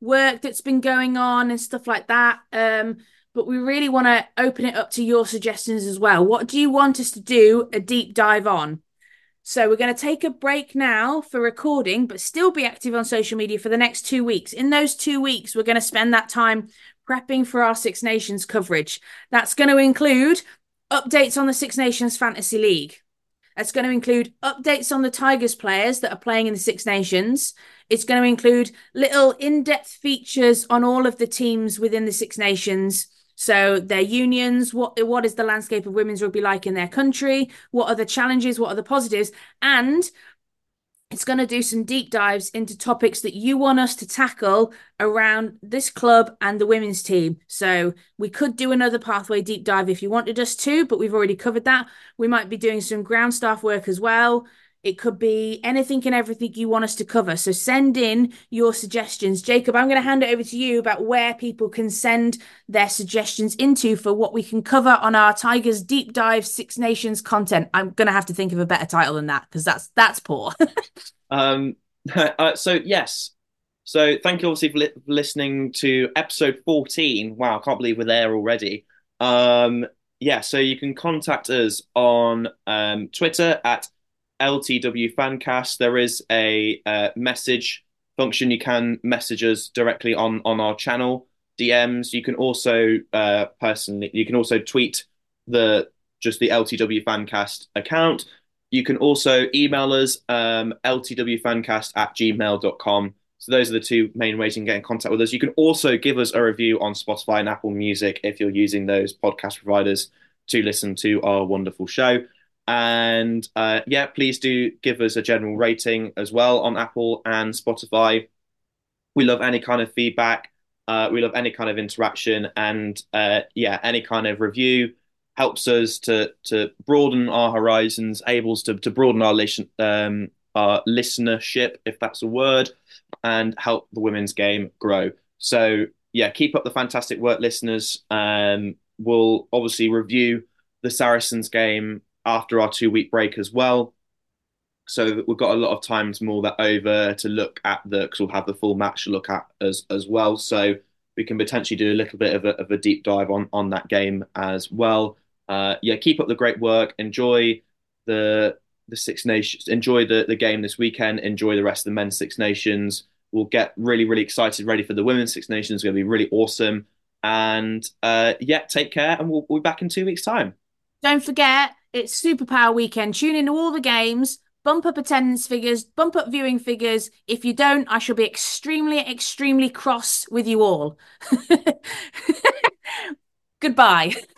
work that's been going on and stuff like that. Um, but we really want to open it up to your suggestions as well. What do you want us to do a deep dive on? So we're going to take a break now for recording, but still be active on social media for the next two weeks. In those two weeks, we're going to spend that time prepping for our Six Nations coverage. That's going to include updates on the Six Nations Fantasy League. It's going to include updates on the Tigers players that are playing in the Six Nations. It's going to include little in depth features on all of the teams within the Six Nations so their unions, what what is the landscape of women's rugby like in their country? What are the challenges? What are the positives? And it's going to do some deep dives into topics that you want us to tackle around this club and the women's team. So we could do another pathway deep dive if you wanted us to, but we've already covered that. We might be doing some ground staff work as well. It could be anything and everything you want us to cover. So send in your suggestions. Jacob, I'm going to hand it over to you about where people can send their suggestions into for what we can cover on our Tigers Deep Dive Six Nations content. I'm going to have to think of a better title than that because that's that's poor. um, uh, so yes, so thank you obviously for, li- listening to episode 14. Wow, I can't believe we're there already. Um, yeah, so you can contact us on um, Twitter at LTW Fancast. There is a uh, message function. You can message us directly on on our channel DMs. You can also uh, personally, you can also tweet the just the LTW Fancast account. You can also email us um, ltwfancast at gmail.com. So those are the two main ways you can get in contact with us. You can also give us a review on Spotify and Apple Music if you're using those podcast providers to listen to our wonderful show. And uh, yeah, please do give us a general rating as well on Apple and Spotify. We love any kind of feedback. Uh, we love any kind of interaction, and uh, yeah, any kind of review helps us to to broaden our horizons, able to to broaden our listen um, our listenership, if that's a word, and help the women's game grow. So yeah, keep up the fantastic work, listeners. Um, we'll obviously review the Saracens game after our two week break as well. So we've got a lot of time to mull that over to look at the because we'll have the full match to look at as as well. So we can potentially do a little bit of a, of a deep dive on on that game as well. Uh, yeah, keep up the great work. Enjoy the the Six Nations. Enjoy the the game this weekend. Enjoy the rest of the men's Six Nations. We'll get really really excited, ready for the women's Six Nations. It's going to be really awesome. And uh, yeah, take care, and we'll, we'll be back in two weeks' time. Don't forget it's SuperPWR Weekend. Tune in to all the games, bump up attendance figures, bump up viewing figures. If you don't, I shall be extremely, extremely cross with you all. Goodbye.